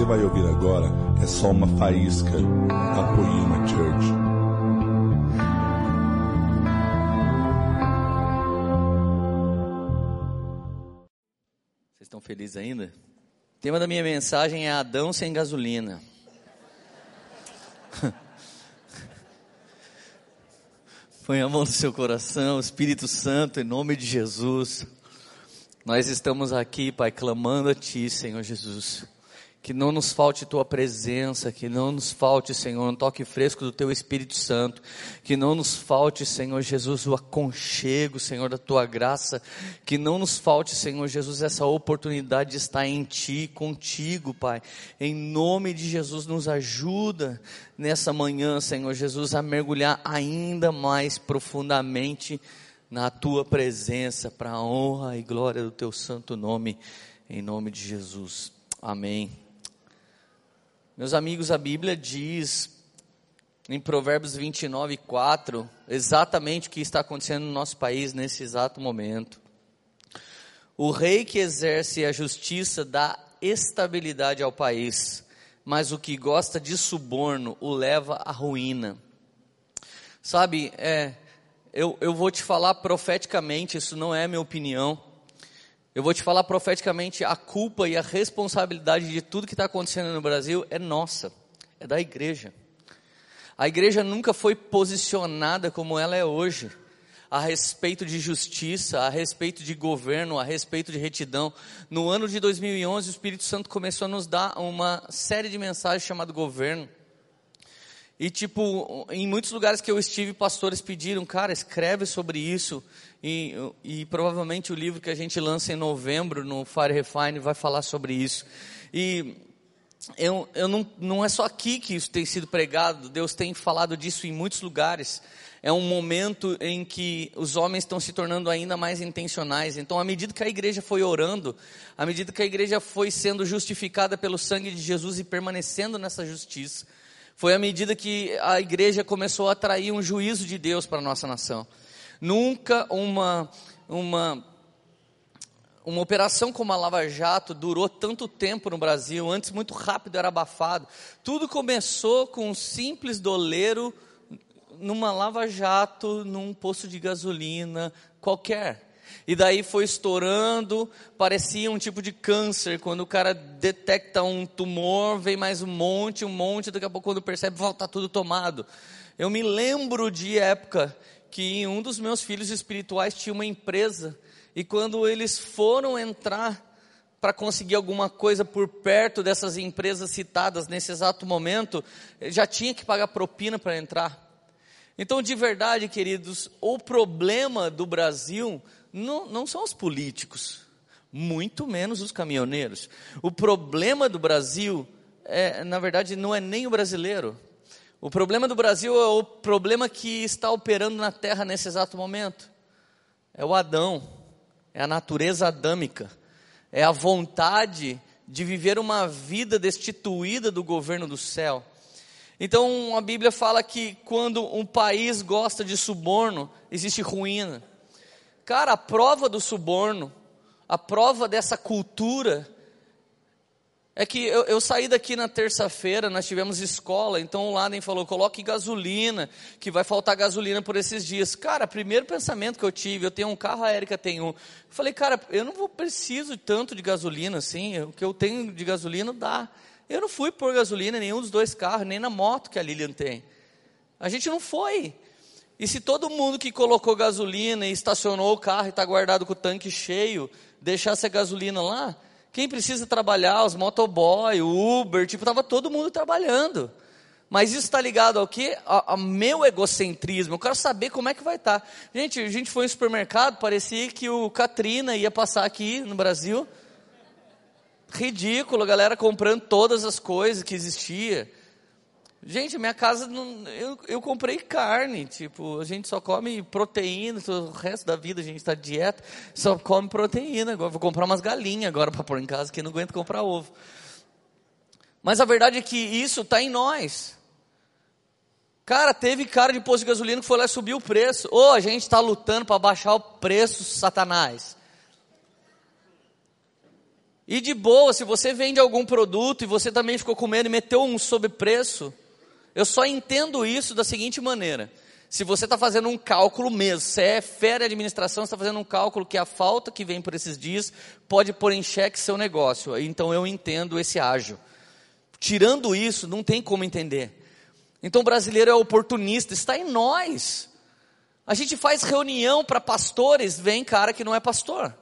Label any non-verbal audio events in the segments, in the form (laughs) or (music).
você vai ouvir agora é só uma faísca da Poema Church. Vocês estão felizes ainda? O tema da minha mensagem é Adão sem gasolina. (laughs) Põe a mão no seu coração, Espírito Santo, em nome de Jesus. Nós estamos aqui, Pai, clamando a Ti, Senhor Jesus. Que não nos falte tua presença, que não nos falte, Senhor, um toque fresco do teu Espírito Santo, que não nos falte, Senhor Jesus, o aconchego, Senhor, da tua graça, que não nos falte, Senhor Jesus, essa oportunidade de estar em ti, contigo, Pai. Em nome de Jesus, nos ajuda nessa manhã, Senhor Jesus, a mergulhar ainda mais profundamente na tua presença, para a honra e glória do teu santo nome, em nome de Jesus. Amém. Meus amigos, a Bíblia diz em Provérbios 29, 4, exatamente o que está acontecendo no nosso país nesse exato momento. O rei que exerce a justiça dá estabilidade ao país, mas o que gosta de suborno o leva à ruína. Sabe, é, eu, eu vou te falar profeticamente, isso não é minha opinião. Eu vou te falar profeticamente, a culpa e a responsabilidade de tudo que está acontecendo no Brasil é nossa, é da igreja. A igreja nunca foi posicionada como ela é hoje, a respeito de justiça, a respeito de governo, a respeito de retidão. No ano de 2011, o Espírito Santo começou a nos dar uma série de mensagens chamado governo. E tipo, em muitos lugares que eu estive, pastores pediram, cara, escreve sobre isso. E, e provavelmente o livro que a gente lança em novembro no Fire Refine vai falar sobre isso. E eu, eu não, não é só aqui que isso tem sido pregado, Deus tem falado disso em muitos lugares. É um momento em que os homens estão se tornando ainda mais intencionais. Então, à medida que a igreja foi orando, à medida que a igreja foi sendo justificada pelo sangue de Jesus e permanecendo nessa justiça, foi à medida que a igreja começou a atrair um juízo de Deus para a nossa nação. Nunca uma, uma, uma operação como a Lava Jato durou tanto tempo no Brasil, antes muito rápido era abafado. Tudo começou com um simples doleiro numa Lava Jato, num posto de gasolina qualquer. E daí foi estourando, parecia um tipo de câncer. Quando o cara detecta um tumor, vem mais um monte, um monte, daqui a pouco quando percebe, volta tudo tomado. Eu me lembro de época que um dos meus filhos espirituais tinha uma empresa e quando eles foram entrar para conseguir alguma coisa por perto dessas empresas citadas nesse exato momento, já tinha que pagar propina para entrar. Então, de verdade, queridos, o problema do Brasil não, não são os políticos, muito menos os caminhoneiros. O problema do Brasil, é, na verdade, não é nem o brasileiro. O problema do Brasil é o problema que está operando na terra nesse exato momento. É o Adão, é a natureza adâmica, é a vontade de viver uma vida destituída do governo do céu. Então a Bíblia fala que quando um país gosta de suborno, existe ruína. Cara, a prova do suborno, a prova dessa cultura, é que eu, eu saí daqui na terça-feira, nós tivemos escola, então o Laden falou: coloque gasolina, que vai faltar gasolina por esses dias. Cara, primeiro pensamento que eu tive, eu tenho um carro, a Erika tem um. Eu falei, cara, eu não vou preciso tanto de gasolina assim, o que eu tenho de gasolina dá. Eu não fui por gasolina em nenhum dos dois carros, nem na moto que a Lilian tem. A gente não foi. E se todo mundo que colocou gasolina e estacionou o carro e está guardado com o tanque cheio, deixasse a gasolina lá, quem precisa trabalhar, os motoboy, o Uber, tipo, estava todo mundo trabalhando. Mas isso está ligado ao quê? Ao, meu egocentrismo. Eu quero saber como é que vai estar. Tá. Gente, a gente foi no supermercado, parecia que o Katrina ia passar aqui no Brasil. Ridículo, galera comprando todas as coisas que existia. Gente, minha casa, não, eu, eu comprei carne, tipo, a gente só come proteína, o resto da vida a gente está dieta, só come proteína. Agora vou comprar umas galinhas agora para pôr em casa, que não aguento comprar ovo. Mas a verdade é que isso está em nós. Cara, teve cara de posto de gasolina que foi lá e subiu o preço. Ou oh, a gente está lutando para baixar o preço, Satanás. E de boa, se você vende algum produto e você também ficou com medo e meteu um sobrepreço, eu só entendo isso da seguinte maneira. Se você está fazendo um cálculo mesmo, se é fera administração, está fazendo um cálculo que a falta que vem por esses dias pode pôr em xeque seu negócio. Então eu entendo esse ágio. Tirando isso, não tem como entender. Então o brasileiro é oportunista, está em nós. A gente faz reunião para pastores, vem cara que não é pastor.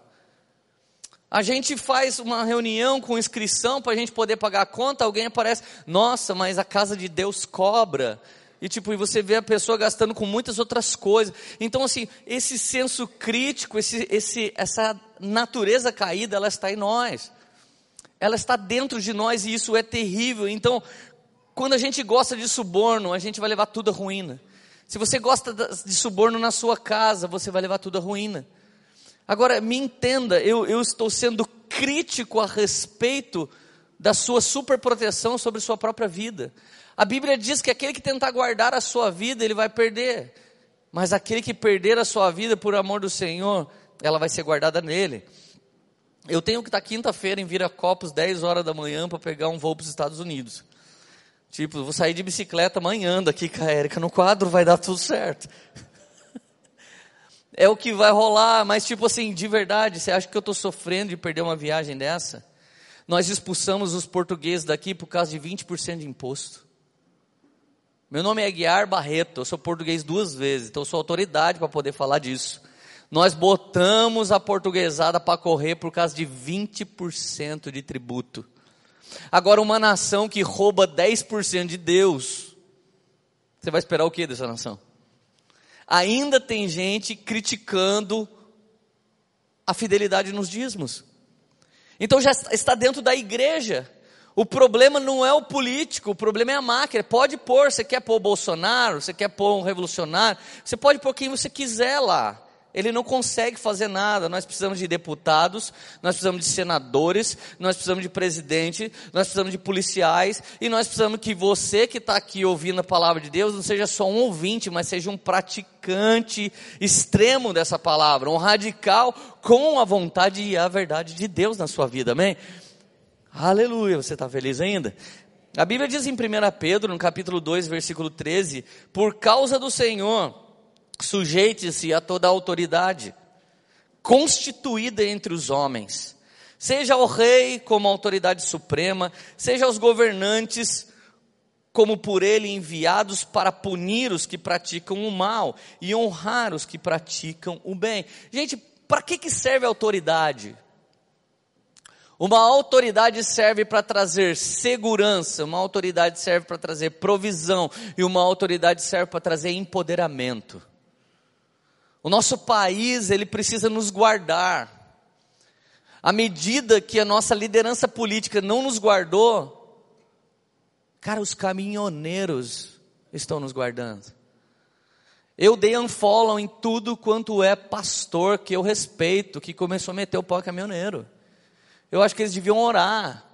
A gente faz uma reunião com inscrição para a gente poder pagar a conta, alguém aparece, nossa, mas a casa de Deus cobra. E tipo, e você vê a pessoa gastando com muitas outras coisas. Então, assim, esse senso crítico, esse, esse, essa natureza caída, ela está em nós. Ela está dentro de nós e isso é terrível. Então, quando a gente gosta de suborno, a gente vai levar tudo à ruína. Se você gosta de suborno na sua casa, você vai levar tudo à ruína. Agora, me entenda, eu, eu estou sendo crítico a respeito da sua superproteção sobre sua própria vida. A Bíblia diz que aquele que tentar guardar a sua vida, ele vai perder. Mas aquele que perder a sua vida por amor do Senhor, ela vai ser guardada nele. Eu tenho que estar quinta-feira em Viracopos, 10 horas da manhã, para pegar um voo para os Estados Unidos. Tipo, vou sair de bicicleta amanhã daqui com a Érica no quadro, vai dar tudo certo é o que vai rolar, mas tipo assim, de verdade, você acha que eu estou sofrendo de perder uma viagem dessa? Nós expulsamos os portugueses daqui por causa de 20% de imposto. Meu nome é Guiar Barreto, eu sou português duas vezes, então sou autoridade para poder falar disso. Nós botamos a portuguesada para correr por causa de 20% de tributo. Agora, uma nação que rouba 10% de Deus, você vai esperar o que dessa nação? Ainda tem gente criticando a fidelidade nos dízimos. Então já está dentro da igreja. O problema não é o político, o problema é a máquina. Pode pôr, você quer pôr o Bolsonaro, você quer pôr um revolucionário, você pode pôr quem você quiser lá. Ele não consegue fazer nada. Nós precisamos de deputados, nós precisamos de senadores, nós precisamos de presidente, nós precisamos de policiais e nós precisamos que você que está aqui ouvindo a palavra de Deus não seja só um ouvinte, mas seja um praticante extremo dessa palavra, um radical com a vontade e a verdade de Deus na sua vida. Amém? Aleluia. Você está feliz ainda? A Bíblia diz em 1 Pedro, no capítulo 2, versículo 13: Por causa do Senhor Sujeite-se a toda a autoridade constituída entre os homens, seja o rei como autoridade suprema, seja os governantes como por ele enviados para punir os que praticam o mal e honrar os que praticam o bem. Gente, para que, que serve a autoridade? Uma autoridade serve para trazer segurança, uma autoridade serve para trazer provisão e uma autoridade serve para trazer empoderamento. O nosso país, ele precisa nos guardar. À medida que a nossa liderança política não nos guardou, cara, os caminhoneiros estão nos guardando. Eu dei unfollow em tudo quanto é pastor que eu respeito, que começou a meter o pau caminhoneiro. Eu acho que eles deviam orar.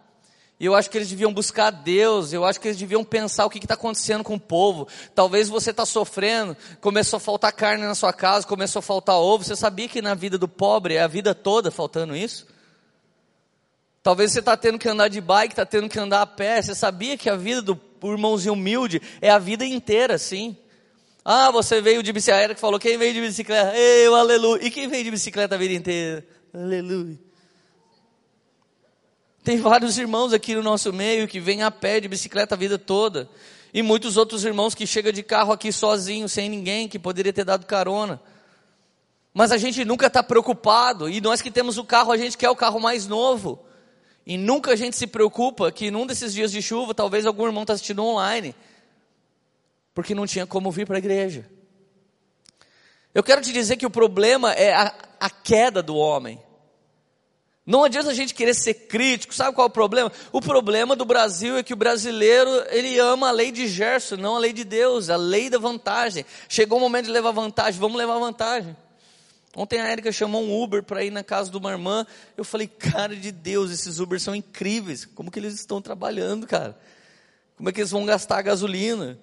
Eu acho que eles deviam buscar Deus, eu acho que eles deviam pensar o que está acontecendo com o povo. Talvez você está sofrendo, começou a faltar carne na sua casa, começou a faltar ovo. Você sabia que na vida do pobre é a vida toda faltando isso? Talvez você está tendo que andar de bike, está tendo que andar a pé. Você sabia que a vida do irmãozinho humilde é a vida inteira, sim? Ah, você veio de bicicleta, que falou, quem veio de bicicleta? Eu, aleluia. E quem veio de bicicleta a vida inteira? Aleluia. Tem vários irmãos aqui no nosso meio que vêm a pé de bicicleta a vida toda. E muitos outros irmãos que chegam de carro aqui sozinhos, sem ninguém, que poderia ter dado carona. Mas a gente nunca está preocupado. E nós que temos o carro, a gente quer o carro mais novo. E nunca a gente se preocupa que num desses dias de chuva, talvez algum irmão está assistindo online. Porque não tinha como vir para a igreja. Eu quero te dizer que o problema é a, a queda do homem. Não adianta a gente querer ser crítico, sabe qual é o problema? O problema do Brasil é que o brasileiro, ele ama a lei de Gerson, não a lei de Deus, a lei da vantagem. Chegou o momento de levar vantagem, vamos levar vantagem. Ontem a Erika chamou um Uber para ir na casa de uma irmã, eu falei, cara de Deus, esses Ubers são incríveis, como que eles estão trabalhando, cara? Como é que eles vão gastar gasolina?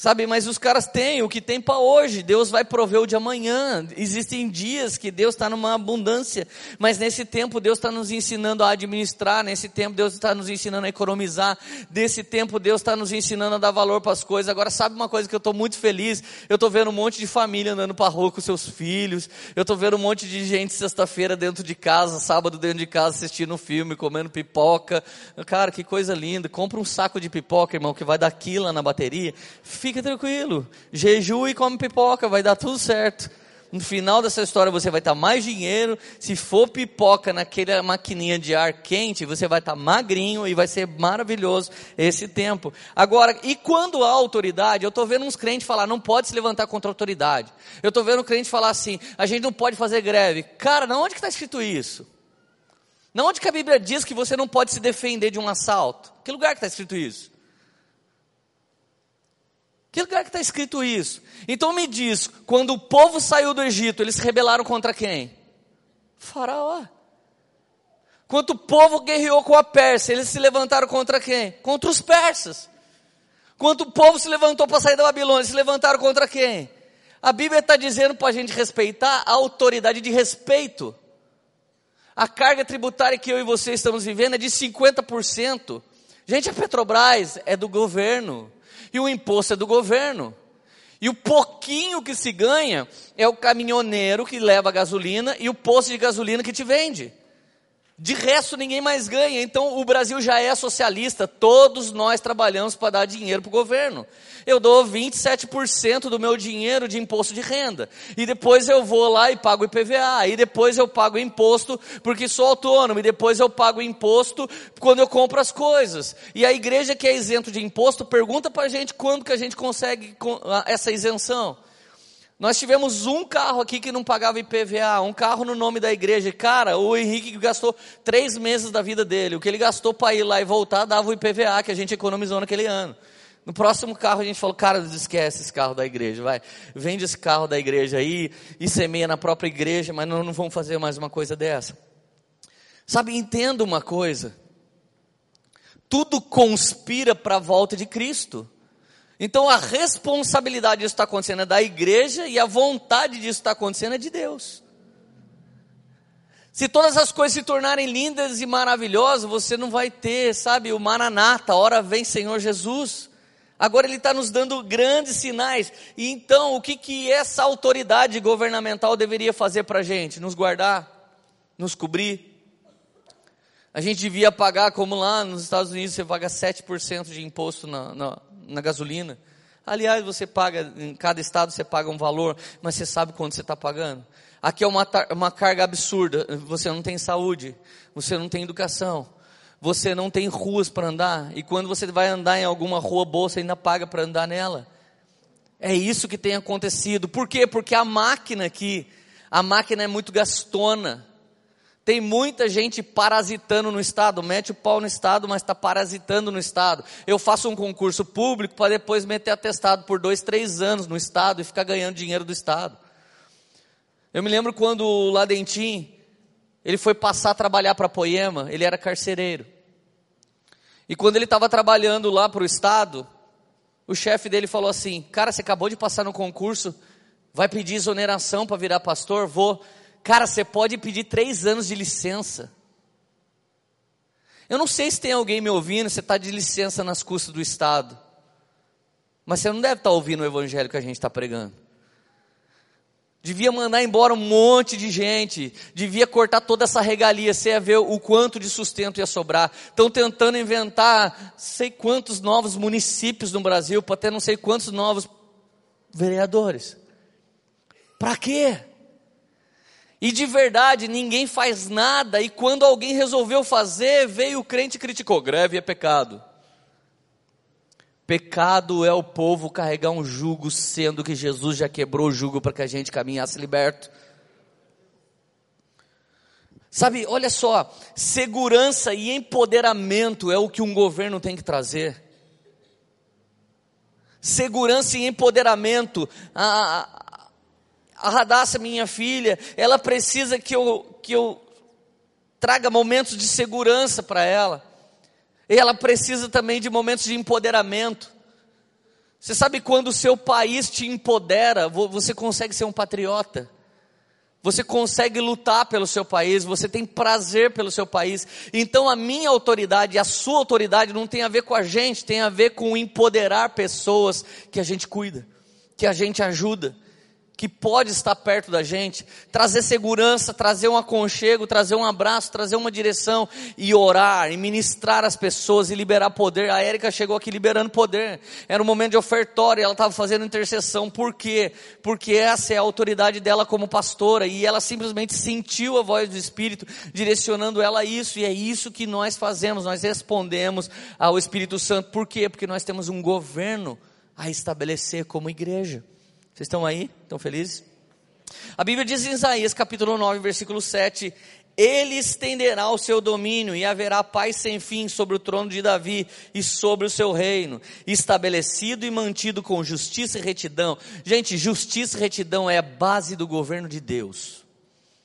Sabe, mas os caras têm o que tem para hoje, Deus vai prover o de amanhã. Existem dias que Deus está numa abundância, mas nesse tempo Deus está nos ensinando a administrar, nesse tempo Deus está nos ensinando a economizar, nesse tempo Deus está nos ensinando a dar valor para as coisas. Agora, sabe uma coisa que eu estou muito feliz? Eu estou vendo um monte de família andando para rua com seus filhos, eu estou vendo um monte de gente sexta-feira dentro de casa, sábado dentro de casa assistindo um filme, comendo pipoca. Cara, que coisa linda. Compra um saco de pipoca, irmão, que vai dar quila na bateria. Fica fica tranquilo. Jejue e come pipoca, vai dar tudo certo. No final dessa história você vai estar mais dinheiro. Se for pipoca naquela maquininha de ar quente, você vai estar magrinho e vai ser maravilhoso esse tempo. Agora, e quando há autoridade? Eu estou vendo uns crentes falar, não pode se levantar contra a autoridade. Eu estou vendo um crente falar assim, a gente não pode fazer greve. Cara, na onde que está escrito isso? Na onde que a Bíblia diz que você não pode se defender de um assalto? Que lugar que está escrito isso? Que lugar que está escrito isso? Então me diz, quando o povo saiu do Egito, eles se rebelaram contra quem? Faraó. Quando o povo guerreou com a Pérsia, eles se levantaram contra quem? Contra os persas. Quando o povo se levantou para sair da Babilônia, se levantaram contra quem? A Bíblia está dizendo para a gente respeitar a autoridade de respeito. A carga tributária que eu e você estamos vivendo é de 50%. Gente, a Petrobras é do governo e o imposto é do governo. E o pouquinho que se ganha é o caminhoneiro que leva a gasolina e o posto de gasolina que te vende. De resto, ninguém mais ganha. Então, o Brasil já é socialista. Todos nós trabalhamos para dar dinheiro para o governo. Eu dou 27% do meu dinheiro de imposto de renda. E depois eu vou lá e pago IPVA. E depois eu pago imposto porque sou autônomo. E depois eu pago imposto quando eu compro as coisas. E a igreja que é isento de imposto pergunta para a gente quando que a gente consegue essa isenção. Nós tivemos um carro aqui que não pagava IPVA, um carro no nome da igreja. Cara, o Henrique gastou três meses da vida dele. O que ele gastou para ir lá e voltar dava o IPVA que a gente economizou naquele ano. No próximo carro a gente falou, cara, esquece esse carro da igreja, vai, vende esse carro da igreja aí e semeia na própria igreja, mas não, não vamos fazer mais uma coisa dessa. Sabe, entenda uma coisa, tudo conspira para a volta de Cristo. Então a responsabilidade disso estar acontecendo é da igreja e a vontade disso estar acontecendo é de Deus. Se todas as coisas se tornarem lindas e maravilhosas, você não vai ter, sabe, o Maranata, hora vem Senhor Jesus. Agora Ele está nos dando grandes sinais. E então, o que, que essa autoridade governamental deveria fazer para a gente? Nos guardar, nos cobrir. A gente devia pagar, como lá nos Estados Unidos, você paga 7% de imposto na, na, na gasolina. Aliás, você paga, em cada estado você paga um valor, mas você sabe quanto você está pagando. Aqui é uma, uma carga absurda. Você não tem saúde, você não tem educação, você não tem ruas para andar. E quando você vai andar em alguma rua boa, você ainda paga para andar nela. É isso que tem acontecido. Por quê? Porque a máquina aqui, a máquina é muito gastona. Tem muita gente parasitando no Estado, mete o pau no Estado, mas está parasitando no Estado. Eu faço um concurso público para depois meter atestado por dois, três anos no Estado e ficar ganhando dinheiro do Estado. Eu me lembro quando o Ladentim, ele foi passar a trabalhar para Poema, ele era carcereiro. E quando ele estava trabalhando lá para o Estado, o chefe dele falou assim: Cara, você acabou de passar no concurso, vai pedir exoneração para virar pastor? Vou. Cara, você pode pedir três anos de licença. Eu não sei se tem alguém me ouvindo, você está de licença nas custas do Estado. Mas você não deve estar tá ouvindo o evangelho que a gente está pregando. Devia mandar embora um monte de gente, devia cortar toda essa regalia, você ia ver o quanto de sustento ia sobrar. Estão tentando inventar sei quantos novos municípios no Brasil, para ter não sei quantos novos vereadores. Para quê? E de verdade, ninguém faz nada, e quando alguém resolveu fazer, veio o crente e criticou: greve é pecado. Pecado é o povo carregar um jugo, sendo que Jesus já quebrou o jugo para que a gente caminhasse liberto. Sabe, olha só, segurança e empoderamento é o que um governo tem que trazer. Segurança e empoderamento. A, a Radassa, minha filha, ela precisa que eu, que eu traga momentos de segurança para ela. E ela precisa também de momentos de empoderamento. Você sabe quando o seu país te empodera, você consegue ser um patriota. Você consegue lutar pelo seu país, você tem prazer pelo seu país. Então a minha autoridade, a sua autoridade não tem a ver com a gente, tem a ver com empoderar pessoas que a gente cuida, que a gente ajuda que pode estar perto da gente, trazer segurança, trazer um aconchego, trazer um abraço, trazer uma direção e orar, e ministrar as pessoas e liberar poder. A Érica chegou aqui liberando poder. Era um momento de ofertório, ela estava fazendo intercessão. Por quê? Porque essa é a autoridade dela como pastora e ela simplesmente sentiu a voz do Espírito direcionando ela a isso e é isso que nós fazemos. Nós respondemos ao Espírito Santo. Por quê? Porque nós temos um governo a estabelecer como igreja. Vocês estão aí? Estão felizes? A Bíblia diz em Isaías capítulo 9, versículo 7: Ele estenderá o seu domínio e haverá paz sem fim sobre o trono de Davi e sobre o seu reino, estabelecido e mantido com justiça e retidão. Gente, justiça e retidão é a base do governo de Deus.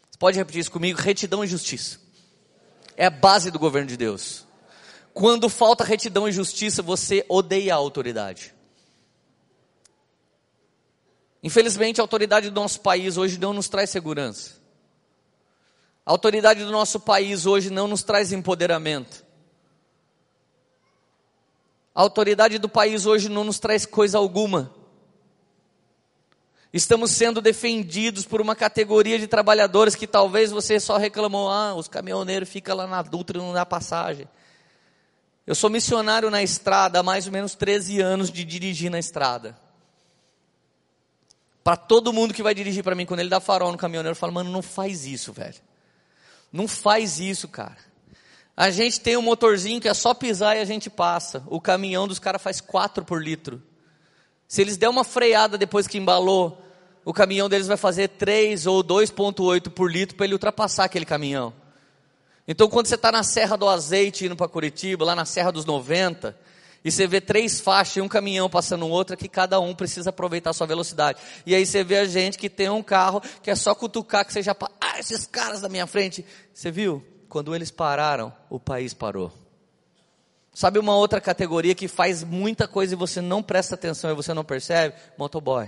Você pode repetir isso comigo? Retidão e justiça. É a base do governo de Deus. Quando falta retidão e justiça, você odeia a autoridade. Infelizmente, a autoridade do nosso país hoje não nos traz segurança. A autoridade do nosso país hoje não nos traz empoderamento. A autoridade do país hoje não nos traz coisa alguma. Estamos sendo defendidos por uma categoria de trabalhadores que talvez você só reclamou, ah, os caminhoneiros ficam lá na Dutra e não dá passagem. Eu sou missionário na estrada há mais ou menos 13 anos de dirigir na estrada. Para todo mundo que vai dirigir para mim, quando ele dá farol no caminhoneiro, eu falo, mano, não faz isso, velho. Não faz isso, cara. A gente tem um motorzinho que é só pisar e a gente passa. O caminhão dos caras faz 4 por litro. Se eles der uma freada depois que embalou, o caminhão deles vai fazer 3 ou 2,8 por litro para ele ultrapassar aquele caminhão. Então, quando você está na Serra do Azeite indo para Curitiba, lá na Serra dos 90, e você vê três faixas e um caminhão passando outra, que cada um precisa aproveitar a sua velocidade. E aí você vê a gente que tem um carro que é só cutucar que você já. Ah, esses caras da minha frente. Você viu? Quando eles pararam, o país parou. Sabe uma outra categoria que faz muita coisa e você não presta atenção e você não percebe? Motoboy.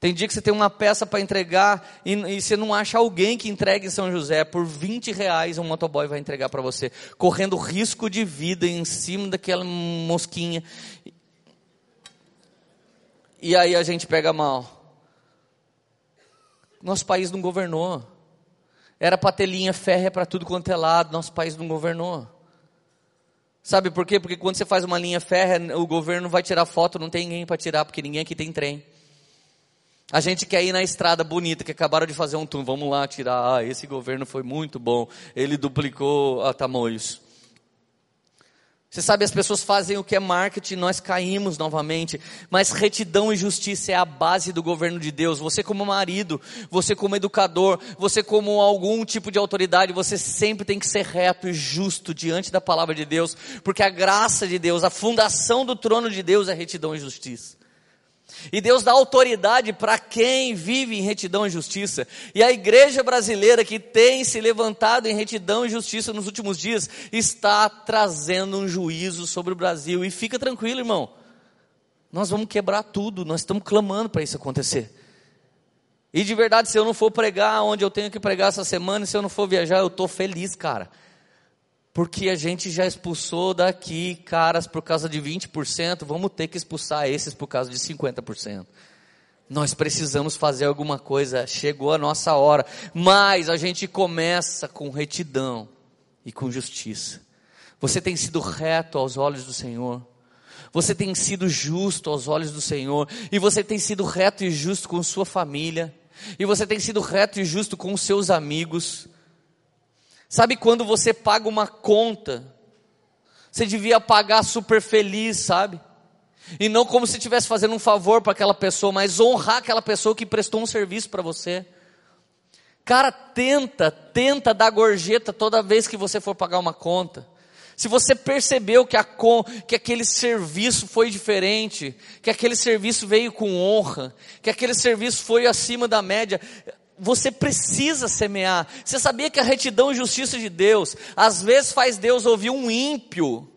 Tem dia que você tem uma peça para entregar e, e, você não acha alguém que entregue em São José. Por 20 reais um motoboy vai entregar para você. Correndo risco de vida em cima daquela mosquinha. E aí a gente pega mal. Nosso país não governou. Era para ter linha férrea para tudo quanto é lado. Nosso país não governou. Sabe por quê? Porque quando você faz uma linha férrea, o governo vai tirar foto, não tem ninguém para tirar, porque ninguém aqui tem trem. A gente quer ir na estrada bonita, que acabaram de fazer um turno, vamos lá tirar, ah, esse governo foi muito bom, ele duplicou a tamanhos. Você sabe, as pessoas fazem o que é marketing, nós caímos novamente, mas retidão e justiça é a base do governo de Deus. Você, como marido, você, como educador, você, como algum tipo de autoridade, você sempre tem que ser reto e justo diante da palavra de Deus, porque a graça de Deus, a fundação do trono de Deus é retidão e justiça. E Deus dá autoridade para quem vive em retidão e justiça. E a igreja brasileira que tem se levantado em retidão e justiça nos últimos dias está trazendo um juízo sobre o Brasil. E fica tranquilo, irmão. Nós vamos quebrar tudo, nós estamos clamando para isso acontecer. E de verdade, se eu não for pregar onde eu tenho que pregar essa semana, se eu não for viajar, eu estou feliz, cara. Porque a gente já expulsou daqui caras por causa de 20%, vamos ter que expulsar esses por causa de 50%. Nós precisamos fazer alguma coisa, chegou a nossa hora, mas a gente começa com retidão e com justiça. Você tem sido reto aos olhos do Senhor. Você tem sido justo aos olhos do Senhor, e você tem sido reto e justo com sua família, e você tem sido reto e justo com seus amigos. Sabe quando você paga uma conta? Você devia pagar super feliz, sabe? E não como se estivesse fazendo um favor para aquela pessoa, mas honrar aquela pessoa que prestou um serviço para você. Cara, tenta, tenta dar gorjeta toda vez que você for pagar uma conta. Se você percebeu que, a, que aquele serviço foi diferente, que aquele serviço veio com honra, que aquele serviço foi acima da média, você precisa semear. Você sabia que a retidão e justiça de Deus, às vezes faz Deus ouvir um ímpio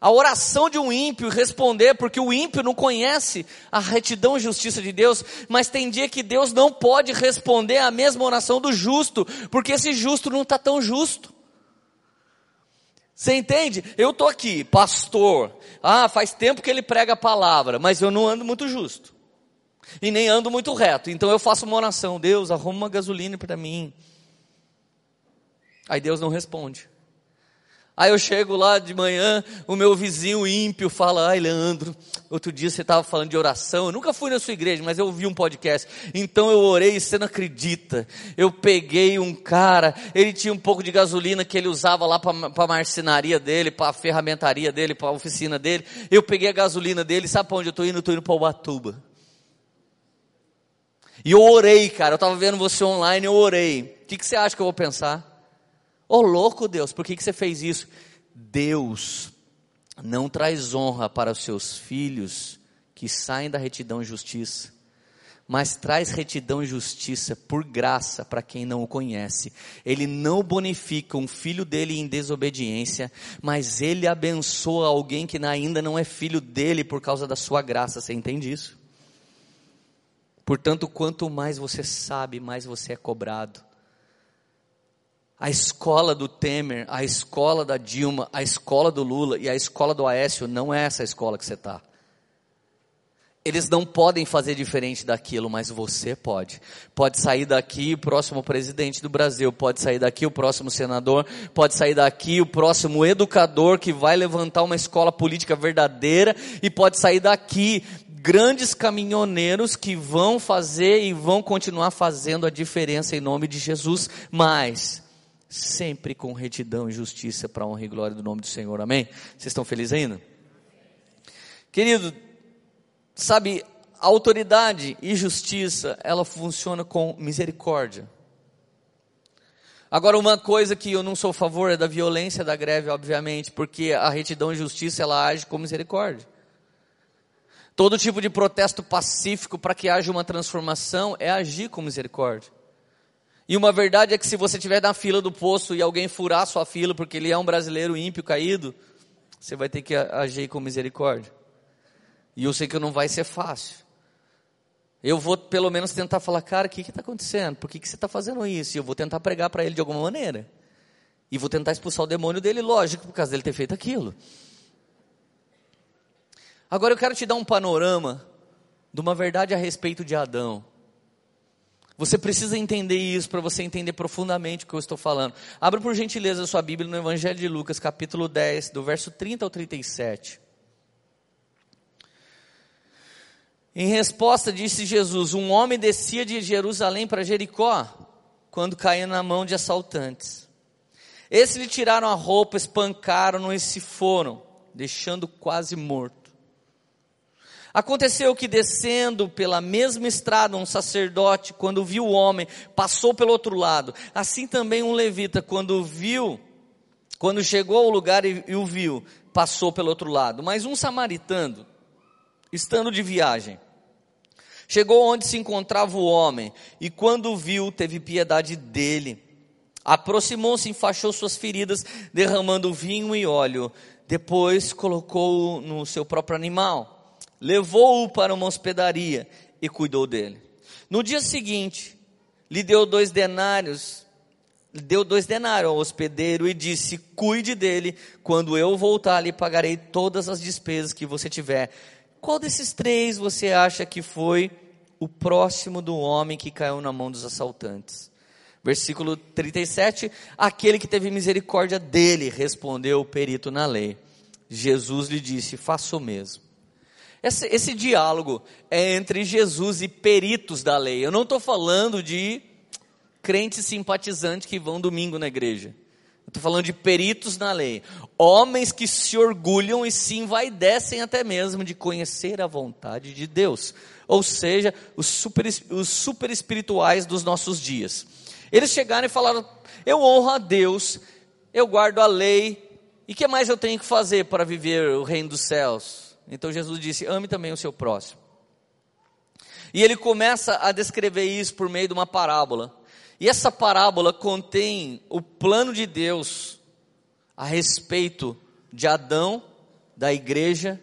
a oração de um ímpio responder, porque o ímpio não conhece a retidão e justiça de Deus, mas tem dia que Deus não pode responder a mesma oração do justo, porque esse justo não está tão justo. Você entende? Eu estou aqui, pastor, ah, faz tempo que ele prega a palavra, mas eu não ando muito justo, e nem ando muito reto, então eu faço uma oração, Deus, arruma uma gasolina para mim. Aí Deus não responde. Aí eu chego lá de manhã, o meu vizinho ímpio fala: Ai, Leandro, outro dia você estava falando de oração. Eu nunca fui na sua igreja, mas eu ouvi um podcast. Então eu orei e você não acredita. Eu peguei um cara, ele tinha um pouco de gasolina que ele usava lá para a marcenaria dele, para a ferramentaria dele, para a oficina dele. Eu peguei a gasolina dele, sabe para onde eu estou indo? Eu estou indo para Ubatuba. E eu orei, cara. Eu estava vendo você online, eu orei. O que, que você acha que eu vou pensar? Ô oh, louco Deus, por que, que você fez isso? Deus não traz honra para os seus filhos que saem da retidão e justiça, mas traz retidão e justiça por graça para quem não o conhece. Ele não bonifica um filho dele em desobediência, mas ele abençoa alguém que ainda não é filho dele por causa da sua graça. Você entende isso? Portanto, quanto mais você sabe, mais você é cobrado. A escola do Temer, a escola da Dilma, a escola do Lula e a escola do Aécio não é essa escola que você está. Eles não podem fazer diferente daquilo, mas você pode. Pode sair daqui o próximo presidente do Brasil, pode sair daqui o próximo senador, pode sair daqui o próximo educador que vai levantar uma escola política verdadeira e pode sair daqui grandes caminhoneiros que vão fazer e vão continuar fazendo a diferença em nome de Jesus, mas sempre com retidão e justiça para a honra e glória do nome do Senhor. Amém? Vocês estão felizes ainda? Querido, sabe, autoridade e justiça, ela funciona com misericórdia. Agora, uma coisa que eu não sou a favor é da violência da greve, obviamente, porque a retidão e justiça, ela age com misericórdia. Todo tipo de protesto pacífico para que haja uma transformação é agir com misericórdia. E uma verdade é que se você estiver na fila do poço e alguém furar sua fila porque ele é um brasileiro ímpio caído, você vai ter que agir com misericórdia. E eu sei que não vai ser fácil. Eu vou pelo menos tentar falar, cara, o que está acontecendo? Por que, que você está fazendo isso? E eu vou tentar pregar para ele de alguma maneira. E vou tentar expulsar o demônio dele, lógico, por causa dele ter feito aquilo. Agora eu quero te dar um panorama de uma verdade a respeito de Adão. Você precisa entender isso para você entender profundamente o que eu estou falando. Abra por gentileza a sua Bíblia no Evangelho de Lucas, capítulo 10, do verso 30 ao 37. Em resposta, disse Jesus: Um homem descia de Jerusalém para Jericó, quando caiu na mão de assaltantes. Esses lhe tiraram a roupa, espancaram-no e se foram, deixando quase morto. Aconteceu que descendo pela mesma estrada um sacerdote, quando viu o homem, passou pelo outro lado. Assim também um levita, quando viu, quando chegou ao lugar e, e o viu, passou pelo outro lado. Mas um samaritano, estando de viagem, chegou onde se encontrava o homem, e quando viu, teve piedade dele. Aproximou-se, enfaixou suas feridas, derramando vinho e óleo. Depois colocou-o no seu próprio animal levou-o para uma hospedaria e cuidou dele. No dia seguinte, lhe deu dois denários, deu dois denários ao hospedeiro e disse: Cuide dele, quando eu voltar, lhe pagarei todas as despesas que você tiver. Qual desses três você acha que foi o próximo do homem que caiu na mão dos assaltantes? Versículo 37: Aquele que teve misericórdia dele, respondeu o perito na lei. Jesus lhe disse: Faça o mesmo. Esse, esse diálogo é entre Jesus e peritos da lei. Eu não estou falando de crentes simpatizantes que vão domingo na igreja. Estou falando de peritos na lei. Homens que se orgulham e se envaidecem até mesmo de conhecer a vontade de Deus. Ou seja, os super, os super espirituais dos nossos dias. Eles chegaram e falaram: Eu honro a Deus, eu guardo a lei, e que mais eu tenho que fazer para viver o reino dos céus? Então Jesus disse: ame também o seu próximo. E ele começa a descrever isso por meio de uma parábola. E essa parábola contém o plano de Deus a respeito de Adão, da igreja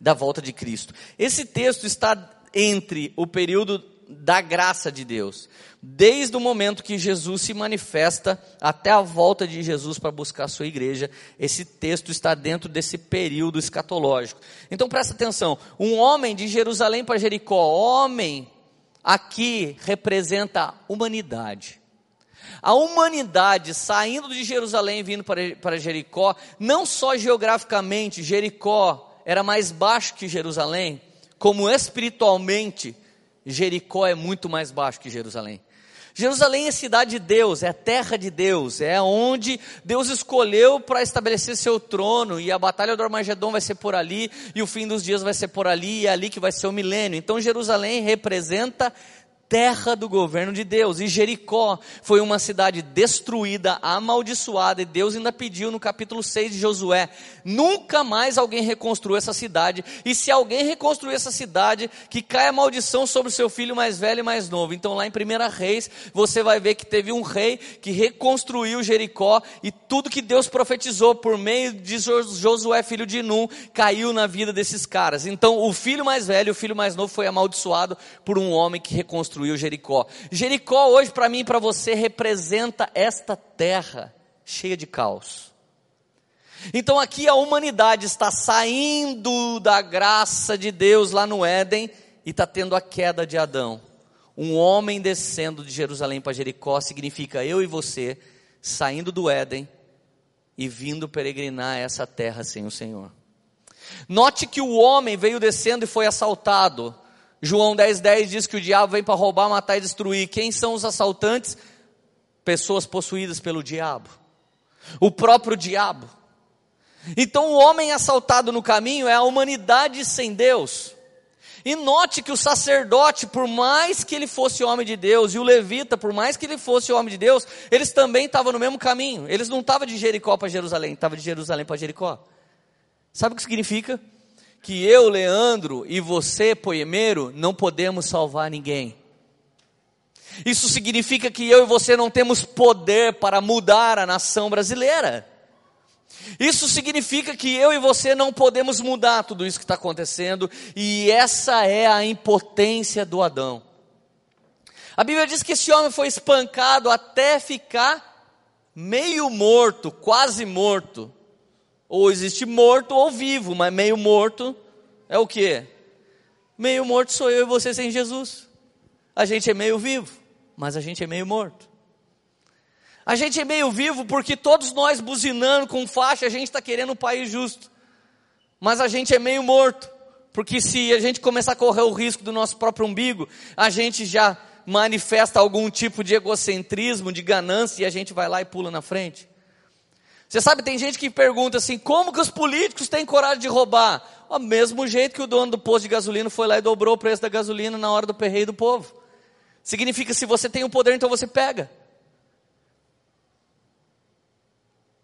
da volta de Cristo. Esse texto está entre o período da graça de Deus, desde o momento que Jesus se manifesta até a volta de Jesus para buscar a sua igreja. Esse texto está dentro desse período escatológico. Então presta atenção: um homem de Jerusalém para Jericó, homem aqui representa a humanidade. A humanidade saindo de Jerusalém e vindo para, para Jericó, não só geograficamente, Jericó era mais baixo que Jerusalém, como espiritualmente, Jericó é muito mais baixo que Jerusalém. Jerusalém é cidade de Deus, é terra de Deus, é onde Deus escolheu para estabelecer seu trono, e a batalha do Armagedon vai ser por ali, e o fim dos dias vai ser por ali, e é ali que vai ser o milênio. Então Jerusalém representa terra do governo de Deus. E Jericó foi uma cidade destruída, amaldiçoada, e Deus ainda pediu no capítulo 6 de Josué: nunca mais alguém reconstruiu essa cidade, e se alguém reconstruir essa cidade, que caia maldição sobre o seu filho mais velho e mais novo. Então lá em 1 Reis, você vai ver que teve um rei que reconstruiu Jericó, e tudo que Deus profetizou por meio de Josué, filho de Num, caiu na vida desses caras. Então o filho mais velho e o filho mais novo foi amaldiçoado por um homem que reconstruiu construiu Jericó. Jericó hoje para mim e para você representa esta terra cheia de caos. Então aqui a humanidade está saindo da graça de Deus lá no Éden e está tendo a queda de Adão. Um homem descendo de Jerusalém para Jericó significa eu e você saindo do Éden e vindo peregrinar essa terra sem o Senhor. Note que o homem veio descendo e foi assaltado. João 10,10 10 diz que o diabo vem para roubar, matar e destruir. Quem são os assaltantes? Pessoas possuídas pelo diabo. O próprio diabo. Então o homem assaltado no caminho é a humanidade sem Deus. E note que o sacerdote, por mais que ele fosse homem de Deus, e o levita, por mais que ele fosse homem de Deus, eles também estavam no mesmo caminho. Eles não estavam de Jericó para Jerusalém, estavam de Jerusalém para Jericó. Sabe o que significa? Que eu, Leandro, e você, poemeiro, não podemos salvar ninguém. Isso significa que eu e você não temos poder para mudar a nação brasileira. Isso significa que eu e você não podemos mudar tudo isso que está acontecendo, e essa é a impotência do Adão. A Bíblia diz que esse homem foi espancado até ficar meio morto, quase morto. Ou existe morto ou vivo, mas meio morto é o que? Meio morto sou eu e você sem Jesus. A gente é meio vivo, mas a gente é meio morto. A gente é meio vivo porque todos nós buzinando com faixa, a gente está querendo um país justo. Mas a gente é meio morto, porque se a gente começar a correr o risco do nosso próprio umbigo, a gente já manifesta algum tipo de egocentrismo, de ganância, e a gente vai lá e pula na frente. Você sabe, tem gente que pergunta assim: como que os políticos têm coragem de roubar? O mesmo jeito que o dono do posto de gasolina foi lá e dobrou o preço da gasolina na hora do perreio do povo. Significa se você tem o poder, então você pega.